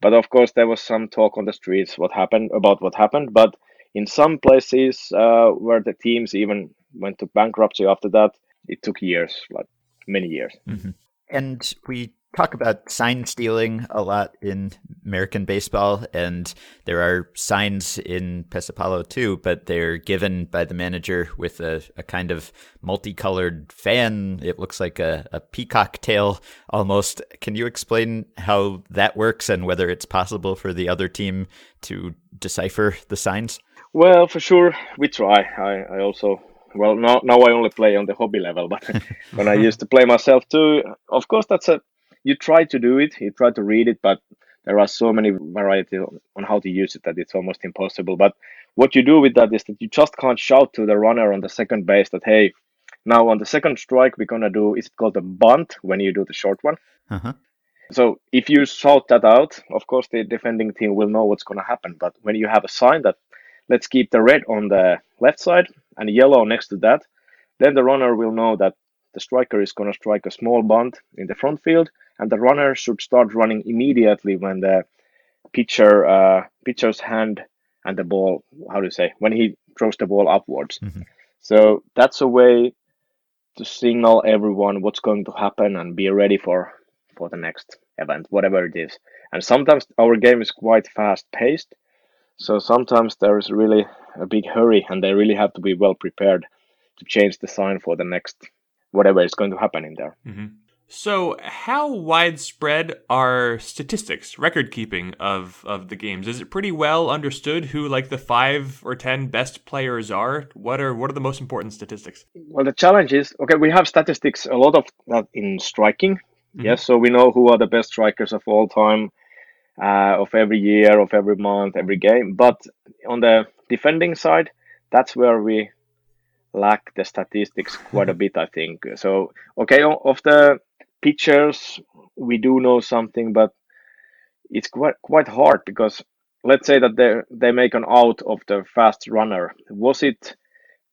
[SPEAKER 4] but of course there was some talk on the streets what happened about what happened. But in some places uh, where the teams even went to bankruptcy after that, it took years, like many years.
[SPEAKER 1] Mm-hmm. And we talk about sign stealing a lot in American baseball, and there are signs in Pesäpallo too, but they're given by the manager with a, a kind of multicolored fan. It looks like a, a peacock tail almost. Can you explain how that works and whether it's possible for the other team to decipher the signs?
[SPEAKER 4] Well, for sure, we try. I, I also well now now I only play on the hobby level, but when I used to play myself too, of course that's a you try to do it, you try to read it, but there are so many variety on how to use it that it's almost impossible. But what you do with that is that you just can't shout to the runner on the second base that hey, now on the second strike we're gonna do it's called a bunt when you do the short one. Uh-huh. So if you shout that out, of course the defending team will know what's gonna happen. But when you have a sign that let's keep the red on the left side and yellow next to that, then the runner will know that the striker is gonna strike a small bunt in the front field and the runner should start running immediately when the pitcher uh, pitcher's hand and the ball how do you say when he throws the ball upwards mm-hmm. so that's a way to signal everyone what's going to happen and be ready for for the next event whatever it is and sometimes our game is quite fast paced so sometimes there is really a big hurry and they really have to be well prepared to change the sign for the next whatever is going to happen in there
[SPEAKER 2] mm-hmm. So, how widespread are statistics, record keeping of, of the games? Is it pretty well understood who like the five or ten best players are? What are what are the most important statistics?
[SPEAKER 4] Well, the challenge is okay. We have statistics a lot of that in striking. Mm-hmm. Yes, so we know who are the best strikers of all time, uh, of every year, of every month, every game. But on the defending side, that's where we lack the statistics quite a bit. I think so. Okay, of the pitchers we do know something, but it's quite quite hard because let's say that they they make an out of the fast runner. Was it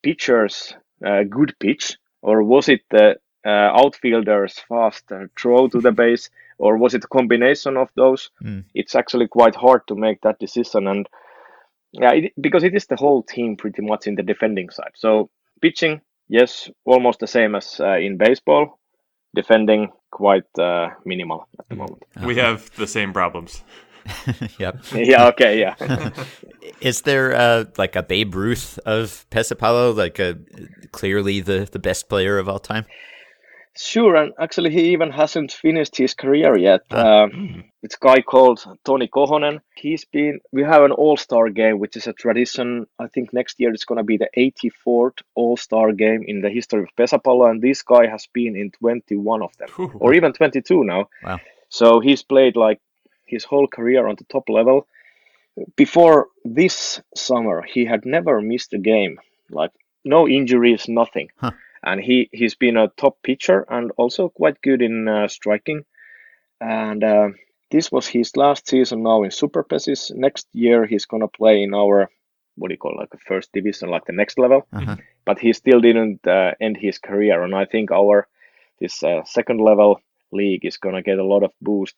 [SPEAKER 4] pitcher's uh, good pitch or was it the uh, outfielder's fast uh, throw to the base? or was it a combination of those? Mm. It's actually quite hard to make that decision, and yeah, it, because it is the whole team pretty much in the defending side. So pitching, yes, almost the same as uh, in baseball. Defending, quite uh, minimal at the mm. moment.
[SPEAKER 2] We have the same problems.
[SPEAKER 1] yep.
[SPEAKER 4] yeah. Okay. Yeah.
[SPEAKER 1] Is there uh, like a Babe Ruth of Pesapallo, like a clearly the the best player of all time?
[SPEAKER 4] Sure, and actually he even hasn't finished his career yet. Ah. Um, it's a guy called Toni Kohonen. He's been. We have an All Star game, which is a tradition. I think next year it's going to be the 84th All Star game in the history of Pesapallo, and this guy has been in 21 of them, Ooh. or even 22 now.
[SPEAKER 1] Wow!
[SPEAKER 4] So he's played like his whole career on the top level. Before this summer, he had never missed a game, like no injuries, nothing. Huh. And he, he's been a top pitcher and also quite good in uh, striking. And uh, this was his last season now in Super Pesis. Next year, he's going to play in our, what do you call it, like the first division, like the next level. Uh-huh. But he still didn't uh, end his career. And I think our this uh, second level league is going to get a lot of boost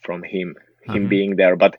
[SPEAKER 4] from him him mm-hmm. being there but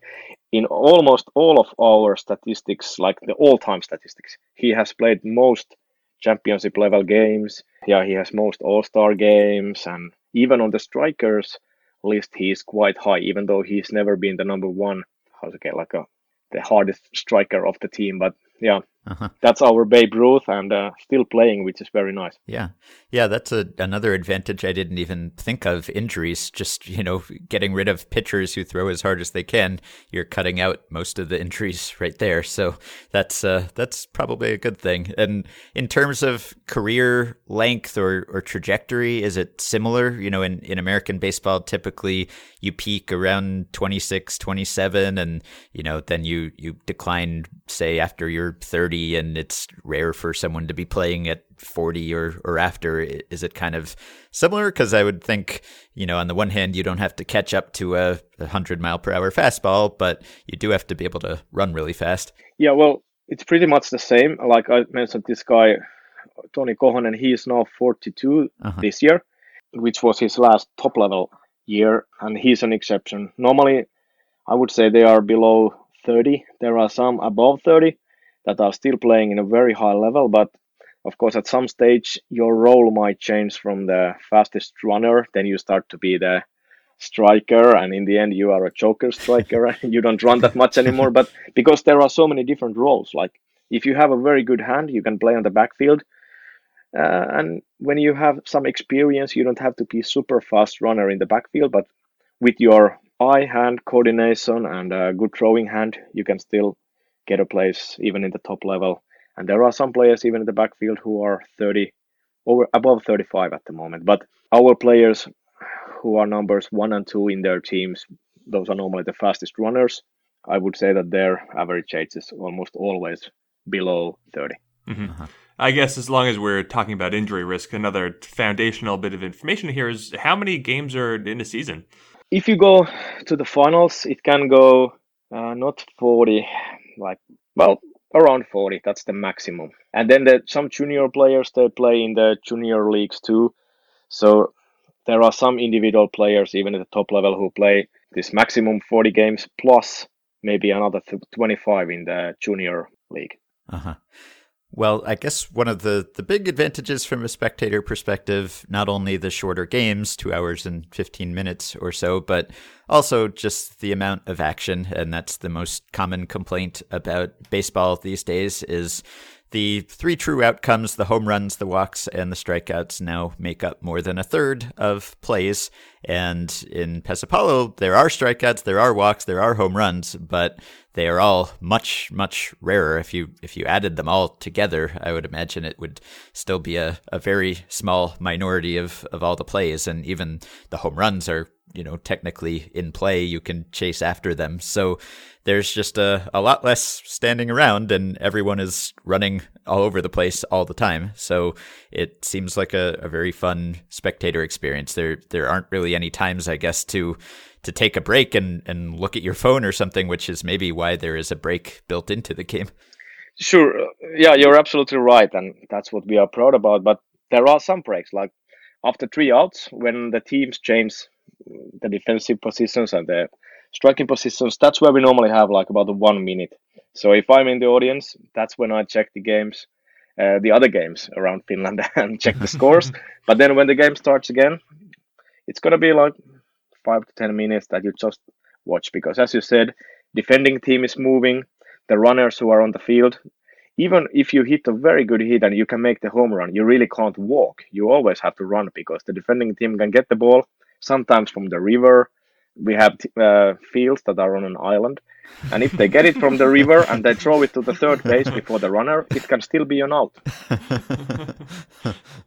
[SPEAKER 4] in almost all of our statistics like the all-time statistics he has played most championship level games. Yeah he has most all-star games and even on the strikers list he is quite high even though he's never been the number one. How to get like a the hardest striker of the team but yeah uh-huh. That's our Babe Ruth and uh, still playing, which is very nice.
[SPEAKER 1] Yeah. Yeah, that's a, another advantage I didn't even think of injuries. Just, you know, getting rid of pitchers who throw as hard as they can, you're cutting out most of the injuries right there. So that's uh, that's probably a good thing. And in terms of career length or, or trajectory, is it similar? You know, in, in American baseball, typically you peak around 26, 27, and, you know, then you, you decline, say, after you're 30 30 and it's rare for someone to be playing at 40 or, or after. Is it kind of similar? Because I would think, you know, on the one hand, you don't have to catch up to a 100 mile per hour fastball, but you do have to be able to run really fast.
[SPEAKER 4] Yeah, well, it's pretty much the same. Like I mentioned, this guy, Toni and he is now 42 uh-huh. this year, which was his last top level year, and he's an exception. Normally, I would say they are below 30. There are some above 30, that are still playing in a very high level, but of course at some stage your role might change from the fastest runner, then you start to be the striker and in the end you are a joker striker and you don't run that much anymore but because there are so many different roles like if you have a very good hand you can play on the backfield uh, and when you have some experience you don't have to be super fast runner in the backfield but with your eye hand coordination and a good throwing hand you can still get a place even in the top level. And there are some players even in the backfield who are 30 over above 35 at the moment. But our players who are numbers one and two in their teams, those are normally the fastest runners. I would say that their average age is almost always below 30.
[SPEAKER 2] Mm-hmm. Uh-huh. I guess as long as we're talking about injury risk, another foundational bit of information here is how many games are in a season?
[SPEAKER 4] If you go to the finals, it can go uh, not 40, like well around 40 that's the maximum. And then the, some junior players they play in the junior leagues too. So there are some individual players even at the top level who play this maximum 40 games plus maybe another 25 in the junior league.
[SPEAKER 1] Uh-huh well, I guess one of the, the big advantages from a spectator perspective, not only the shorter games, two hours and 15 minutes or so, but also just the amount of action. And that's the most common complaint about baseball these days is the three true outcomes, the home runs, the walks, and the strikeouts, now make up more than a third of plays. And in Pesapallo, there are strikeouts, there are walks, there are home runs, but they are all much, much rarer. If you if you added them all together, I would imagine it would still be a, a very small minority of, of all the plays. And even the home runs are you know technically in play you can chase after them. So there's just a, a lot less standing around and everyone is running all over the place all the time. So it seems like a, a very fun spectator experience. There there aren't really any times i guess to to take a break and and look at your phone or something which is maybe why there is a break built into the game.
[SPEAKER 4] Sure. Yeah you're absolutely right and that's what we are proud about but there are some breaks like after three outs when the teams change the defensive positions and the striking positions. That's where we normally have like about the one minute. So if I'm in the audience, that's when I check the games, uh, the other games around Finland and check the scores. but then when the game starts again, it's gonna be like five to ten minutes that you just watch because, as you said, defending team is moving. The runners who are on the field, even if you hit a very good hit and you can make the home run, you really can't walk. You always have to run because the defending team can get the ball sometimes from the river. We have uh, fields that are on an island, and if they get it from the river and they throw it to the third base before the runner, it can still be an out.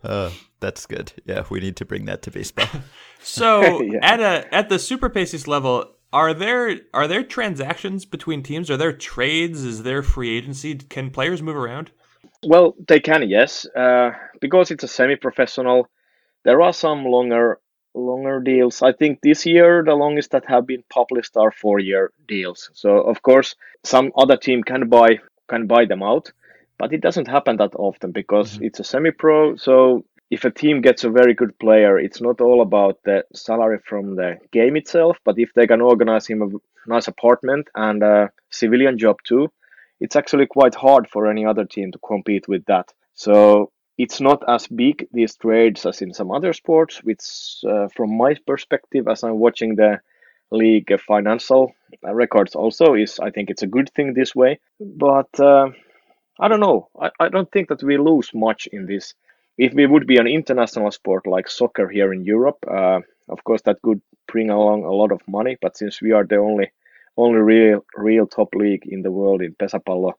[SPEAKER 1] uh, that's good. Yeah, we need to bring that to baseball.
[SPEAKER 2] So yeah. at a at the Super Pesis level, are there are there transactions between teams? Are there trades? Is there free agency? Can players move around?
[SPEAKER 4] Well, they can, yes. Uh, because it's a semi-professional, there are some longer longer deals. I think this year the longest that have been published are four-year deals. So of course, some other team can buy can buy them out, but it doesn't happen that often because mm-hmm. it's a semi-pro. So if a team gets a very good player, it's not all about the salary from the game itself, but if they can organize him a nice apartment and a civilian job too, it's actually quite hard for any other team to compete with that. So it's not as big these trades as in some other sports, which, uh, from my perspective, as I'm watching the league financial records, also is I think it's a good thing this way. But uh, I don't know. I, I don't think that we lose much in this if we would be an international sport like soccer here in Europe, uh, of course that could bring along a lot of money. But since we are the only only real real top league in the world in Pesäpallo,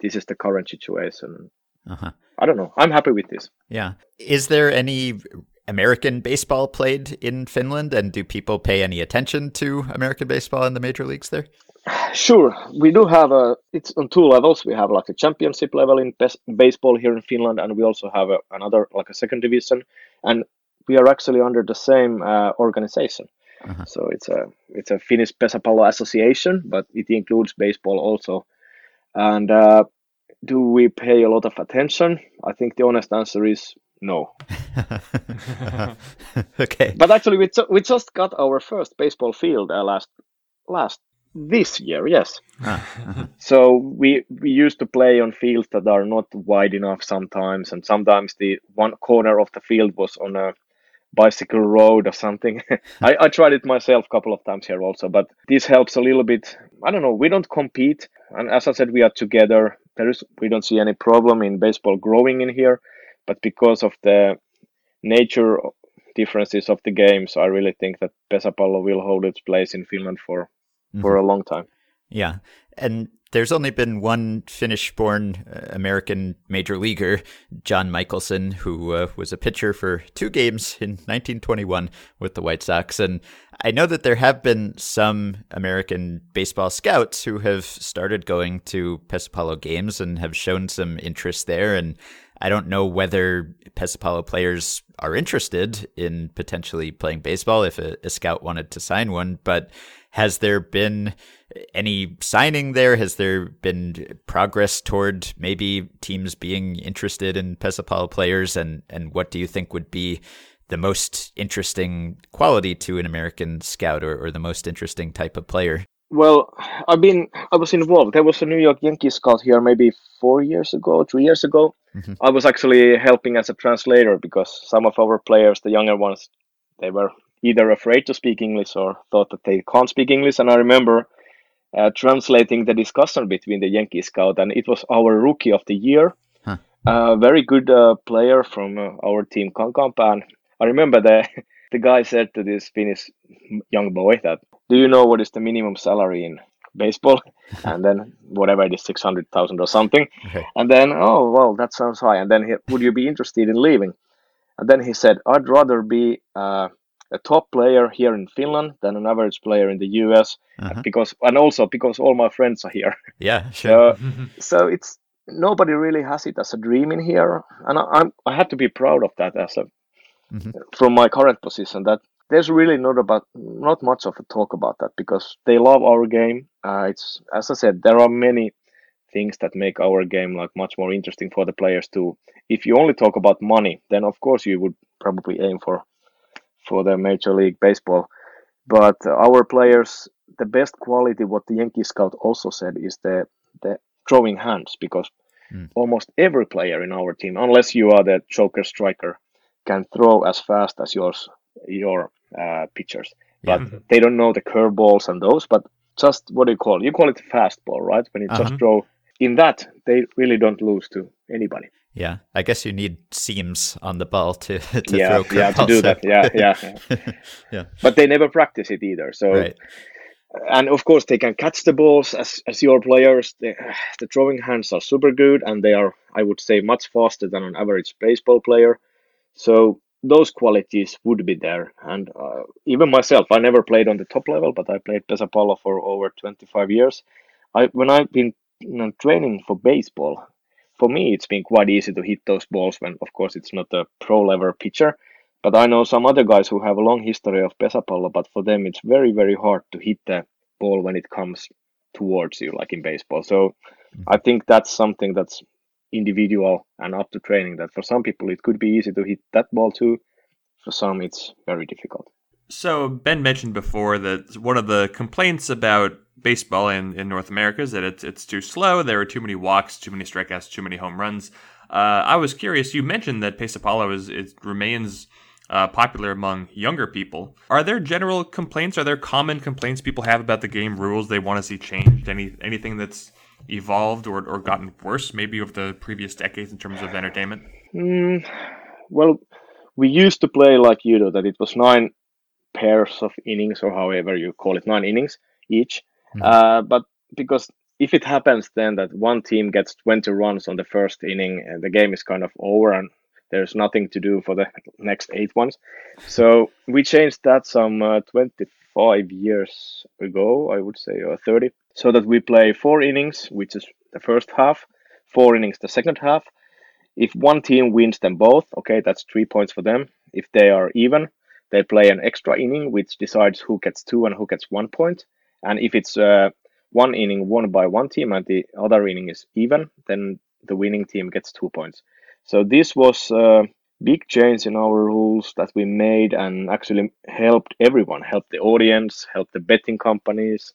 [SPEAKER 4] this is the current situation. Uh-huh. I don't know. I'm happy with this.
[SPEAKER 1] Yeah. Is there any American baseball played in Finland, and do people pay any attention to American baseball in the major leagues there?
[SPEAKER 4] Sure, we do have a. It's on two levels. We have like a championship level in baseball here in Finland, and we also have a, another like a second division, and we are actually under the same uh, organization. Uh-huh. So it's a it's a Finnish Pesäpallo Association, but it includes baseball also. And uh, do we pay a lot of attention? I think the honest answer is no.
[SPEAKER 1] okay.
[SPEAKER 4] But actually, we, we just got our first baseball field uh, last last this year, yes. Ah, so we we used to play on fields that are not wide enough sometimes, and sometimes the one corner of the field was on a bicycle road or something. I, I tried it myself a couple of times here also, but this helps a little bit. I don't know. We don't compete, and as I said, we are together. There is we don't see any problem in baseball growing in here, but because of the nature differences of the games, I really think that Pesäpallo will hold its place in Finland for mm-hmm. for a long time.
[SPEAKER 1] Yeah. And there's only been one Finnish born uh, American major leaguer, John Michaelson, who uh, was a pitcher for two games in 1921 with the White Sox. And I know that there have been some American baseball scouts who have started going to Pesäpallo games and have shown some interest there. And I don't know whether Pesäpallo players are interested in potentially playing baseball if a, a scout wanted to sign one, but has there been any signing there? Has there been progress toward maybe teams being interested in Pesapallo players? And, and what do you think would be the most interesting quality to an American scout or, or the most interesting type of player?
[SPEAKER 4] Well, I've been I was involved. There was a New York Yankees scout here maybe four years ago, three years ago. Mm-hmm. I was actually helping as a translator because some of our players, the younger ones, they were either afraid to speak English or thought that they can't speak English. And I remember uh, translating the discussion between the Yankee scout, and it was our rookie of the year, a huh. uh, very good uh, player from uh, our team, Kankaanpää. And I remember the the guy said to this Finnish young boy that, "Do you know what is the minimum salary in baseball?" and then whatever it is, six hundred thousand or something. Okay. And then, oh well, that sounds high. And then, he, would you be interested in leaving? And then he said, "I'd rather be." A top player here in Finland than an average player in the US uh-huh. because and also because all my friends are here.
[SPEAKER 1] Yeah, sure.
[SPEAKER 4] so, so it's nobody really has it as a dream in here, and I, am I have to be proud of that as a mm-hmm. from my current position that there's really not about not much of a talk about that because they love our game. Uh, it's as I said, there are many things that make our game like much more interesting for the players too. If you only talk about money, then of course you would probably aim for for the Major League Baseball. But our players, the best quality, what the Yankee scout also said, is the the throwing hands because mm. almost every player in our team, unless you are the joker striker, can throw as fast as yours your uh, pitchers. But yeah. they don't know the curveballs and those. But just what do you call it? You call it fastball, right? When you uh-huh. just throw in that, they really don't lose to anybody.
[SPEAKER 1] Yeah, I guess you need seams on the ball to, to
[SPEAKER 4] yeah,
[SPEAKER 1] throw
[SPEAKER 4] Yeah, to do that. Yeah, yeah, yeah. yeah. But they never practice it either. So, right. and of course, they can catch the balls as, as your players. The, the throwing hands are super good, and they are, I would say, much faster than an average baseball player. So those qualities would be there. And uh, even myself, I never played on the top level, but I played Pesäpallo for over 25 years. I when I've been you know, training for baseball, for me, it's been quite easy to hit those balls when, of course, it's not a pro level pitcher. But I know some other guys who have a long history of pesäpallo, but for them, it's very, very hard to hit the ball when it comes towards you, like in baseball. So I mm-hmm. think that's something that's individual and up to training. That for some people, it could be easy to hit that ball too. For some, it's very difficult.
[SPEAKER 2] So Ben mentioned before that one of the complaints about baseball in, in North America is that it's it's too slow. There are too many walks, too many strikeouts, too many home runs. Uh, I was curious. You mentioned that Pesäpallo is it remains uh, popular among younger people. Are there general complaints? Are there common complaints people have about the game rules they want to see changed? Any anything that's evolved or, or gotten worse, maybe over the previous decades in terms of entertainment?
[SPEAKER 4] Mm, well, we used to play like you know that it was nine pairs of innings or however you call it, nine innings each. Mm-hmm. Uh, but because if it happens then that one team gets 20 runs on the first inning, and the game is kind of over and there's nothing to do for the next eight ones. So we changed that some uh, 25 years ago, I would say, or 30, so that we play four innings, which is the first half, four innings the second half. If one team wins them both, okay, that's three points for them. If they are even, they play an extra inning, which decides who gets two and who gets one point. And if it's uh, one inning won by one team and the other inning is even, then the winning team gets two points. So this was a big change in our rules that we made and actually helped everyone, helped the audience, helped the betting companies,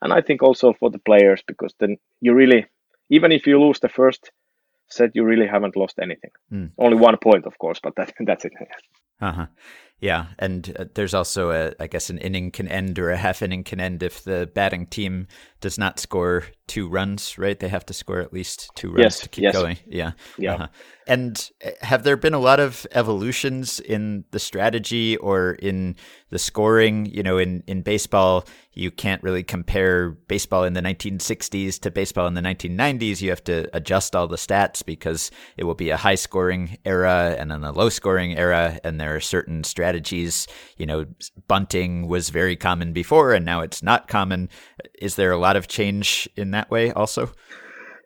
[SPEAKER 4] and I think also for the players because then you really, even if you lose the first set, you really haven't lost anything. Mm. Only one point, of course, but that, that's it.
[SPEAKER 1] Uh huh. Yeah, and uh, there's also a, I guess, an inning can end or a half inning can end if the batting team does not score two runs, right? They have to score at least two runs
[SPEAKER 4] yes,
[SPEAKER 1] to keep
[SPEAKER 4] yes.
[SPEAKER 1] going. Yeah.
[SPEAKER 4] Yeah. Uh-huh.
[SPEAKER 1] And uh, have there been a lot of evolutions in the strategy or in the scoring? You know, in, in baseball, you can't really compare baseball in the 1960s to baseball in the 1990s. You have to adjust all the stats because it will be a high scoring era and then a low scoring era. And there are certain strategies, you know, bunting was very common before and now it's not common. Is there a lot of change in that way also?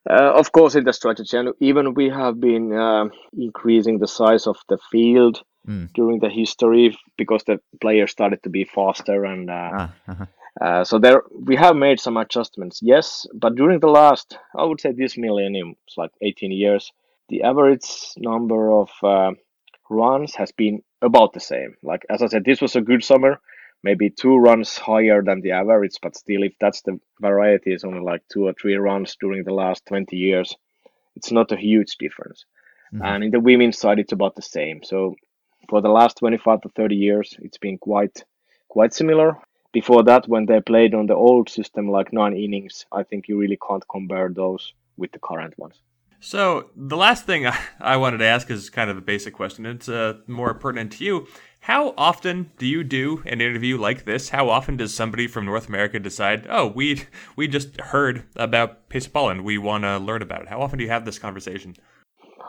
[SPEAKER 4] Uh, of course, in the strategy, and even we have been uh, increasing the size of the field mm. during the history because the players started to be faster, and uh, ah, uh-huh. Uh, so there we have made some adjustments. Yes, but during the last, I would say this millennium, it's like 18 years, the average number of uh, runs has been about the same. Like as I said, this was a good summer maybe two runs higher than the average, but still, if that's the variety, is only like two or three runs during the last 20 years, it's not a huge difference. Mm-hmm. And in the women's side, it's about the same. So for the last 25 to 30 years, it's been quite quite similar. Before that, when they played on the old system, like nine innings, I think you really can't compare those with the current ones.
[SPEAKER 2] So the last thing I, wanted to ask is kind of a basic question. It's uh, more pertinent to you. How often do you do an interview like this? How often does somebody from North America decide, "Oh, we we just heard about Pesäpallo and we want to learn about it"? How often do you have this conversation?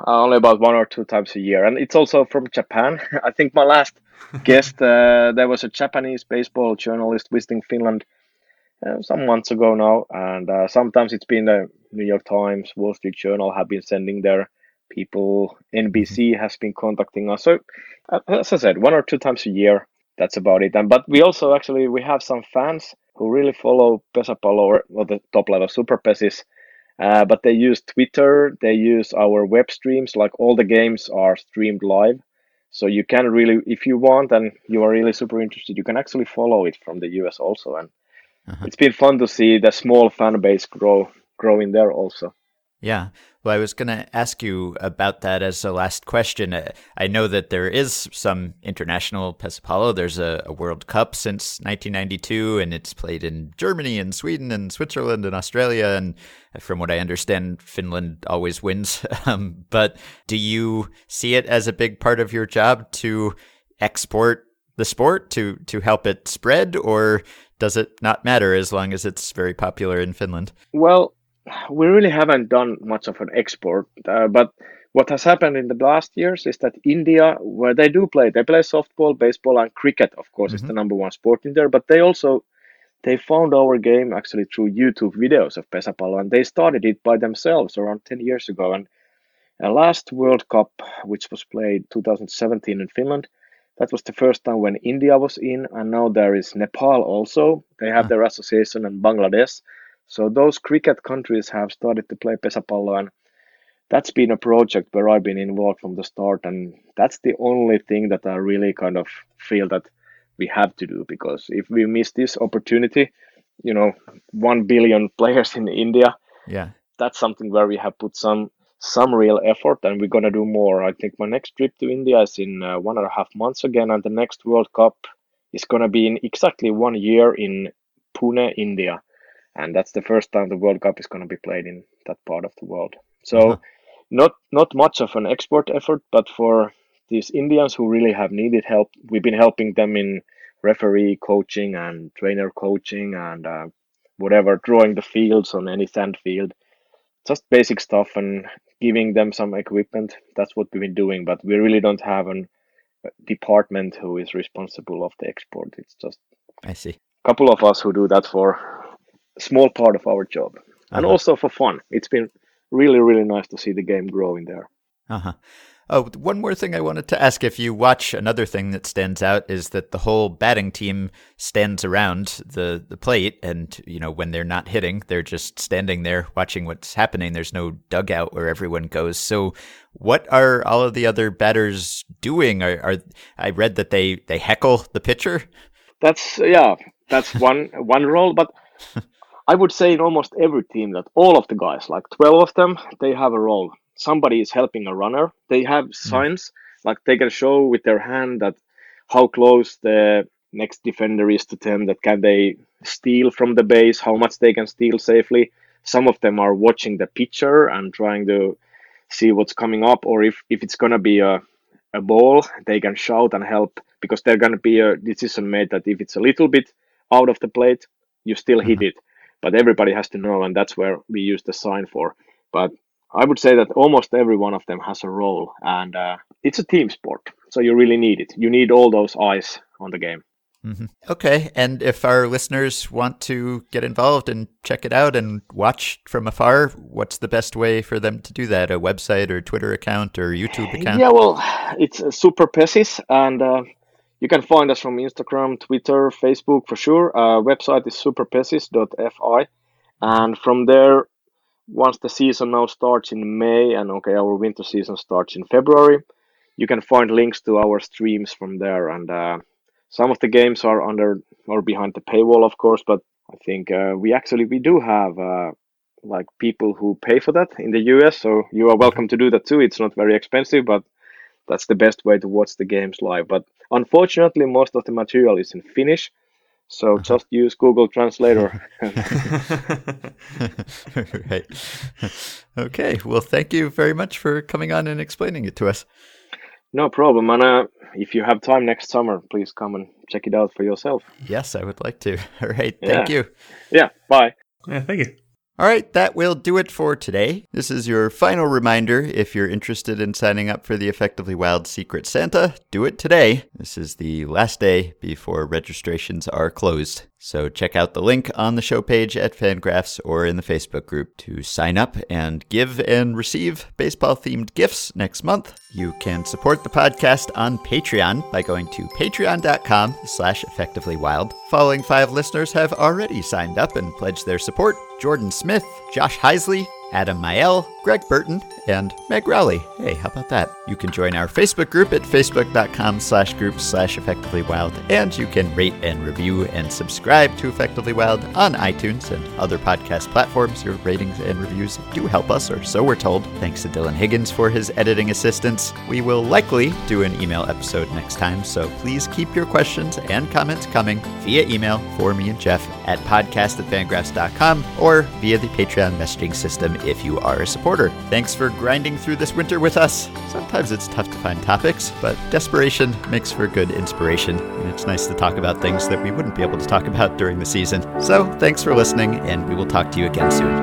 [SPEAKER 4] Uh, only about one or two times a year, and it's also from Japan. I think my last guest uh, there was a Japanese baseball journalist visiting Finland uh, some months ago now, and uh, sometimes it's been the New York Times, Wall Street Journal have been sending their people. NBC mm-hmm. has been contacting us. So, uh, as I said, one or two times a year. That's about it. And but we also actually we have some fans who really follow Pesäpallo or, or the top level Super Pesis. Uh, but they use Twitter, they use our web streams, like all the games are streamed live. So you can really, if you want and you are really super interested, you can actually follow it from the US also. And it's been fun to see the small fan base grow growing there also.
[SPEAKER 1] Yeah. Well, I was going to ask you about that as a last question. Uh, I know that there is some international Pesäpallo. There's a, a, World Cup since 1992, and it's played in Germany and Sweden and Switzerland and Australia. And from what I understand, Finland always wins. Um, but do you see it as a big part of your job to export the sport to to help it spread, or does it not matter as long as it's very popular in Finland?
[SPEAKER 4] Well, we really haven't done much of an export, uh, but what has happened in the last years is that India, where they do play, they play softball, baseball, and cricket. Of course, mm-hmm. is the number one sport in there. But they also they found our game actually through YouTube videos of Pesäpallo, and they started it by themselves around ten years ago. And, and last World Cup, which was played 2017 in Finland, that was the first time when India was in, and now there is Nepal also. They have their association and Bangladesh. So those cricket countries have started to play Pesäpallo and that's been a project where I've been involved from the start and that's the only thing that I really kind of feel that we have to do because if we miss this opportunity, you know, 1 billion players in India,
[SPEAKER 1] yeah.
[SPEAKER 4] That's something where we have put some some real effort and we're going to do more. I think my next trip to India is in uh, one and a half months again and the next World Cup is going to be in exactly one year in Pune, India and that's the first time the World Cup is going to be played in that part of the world. So, uh-huh. not not much of an export effort, but for these Indians who really have needed help, we've been helping them in referee coaching and trainer coaching and uh, whatever, drawing the fields on any sand field, just basic stuff and giving them some equipment. That's what we've been doing, but we really don't have an department who is responsible of the export. It's just
[SPEAKER 1] I see
[SPEAKER 4] a couple of us who do that for small part of our job and uh-huh. also for fun. It's been really, really nice to see the game growing there.
[SPEAKER 1] Uh huh. Oh, one more thing I wanted to ask. If you watch, another thing that stands out is that the whole batting team stands around the, the plate. And, you know, when they're not hitting, they're just standing there watching what's happening. There's no dugout where everyone goes. So, what are all of the other batters doing? Are, are I read that they, they heckle the pitcher?
[SPEAKER 4] That's, yeah, that's one, one role. But I would say in almost every team that all of the guys, like 12 of them, they have a role. Somebody is helping a runner. They have hmm. signs, like they can show with their hand that how close the next defender is to them, that can they steal from the base, how much they can steal safely. Some of them are watching the pitcher and trying to see what's coming up, or if, if it's going to be a, a ball, they can shout and help because they're going to be a decision made that if it's a little bit out of the plate, you still hit mm-hmm. it but everybody has to know, and that's where we use the sign for. But I would say that almost every one of them has a role, and uh, it's a team sport, so you really need it. You need all those eyes on the game.
[SPEAKER 1] Mm-hmm. Okay, and if our listeners want to get involved and check it out and watch from afar, what's the best way for them to do that? A website or Twitter account or YouTube account?
[SPEAKER 4] Yeah, well, it's Super Pesis, and uh, you can find us from Instagram, Twitter, Facebook for sure. Uh, website is superpesis.fi. And from there, once the season now starts in May, and okay, our winter season starts in February, you can find links to our streams from there. And uh, some of the games are under or behind the paywall, of course, but I think uh, we actually we do have uh, like people who pay for that in the US. So you are welcome to do that too. It's not very expensive, but that's the best way to watch the games live. But unfortunately, most of the material is in Finnish, so uh-huh. just use Google Translator.
[SPEAKER 1] right. Okay. Well, thank you very much for coming on and explaining it to us.
[SPEAKER 4] No problem. And uh, if you have time next summer, please come and check it out for yourself.
[SPEAKER 1] Yes, I would like to. All right. Thank
[SPEAKER 4] yeah.
[SPEAKER 1] you.
[SPEAKER 4] Yeah. Bye.
[SPEAKER 2] Yeah. Thank you.
[SPEAKER 1] All right, that will do it for today. This is your final reminder. If you're interested in signing up for the Effectively Wild Secret Santa, do it today. This is the last day before registrations are closed. So check out the link on the show page at Fangraphs or in the Facebook group to sign up and give and receive baseball themed gifts next month. You can support the podcast on Patreon by going to patreon.com slash effectivelywild. Following five listeners have already signed up and pledged their support. Jordan Smith, Josh Heisley, Adam Mael, Greg Burton, and Meg Rowley. Hey, how about that? You can join our Facebook group at facebook.com slash group slash effectively wild, and you can rate and review and subscribe to Effectively Wild on iTunes and other podcast platforms. Your ratings and reviews do help us, or so we're told. Thanks to Dylan Higgins for his editing assistance. We will likely do an email episode next time, so please keep your questions and comments coming via email for me and Jeff at podcast at fangraphs.com or via the Patreon messaging system if you are a supporter. Thanks for grinding through this winter with us. Sometimes it's tough to find topics, but desperation makes for good inspiration, and it's nice to talk about things that we wouldn't be able to talk about during the season. So thanks for listening, and we will talk to you again soon.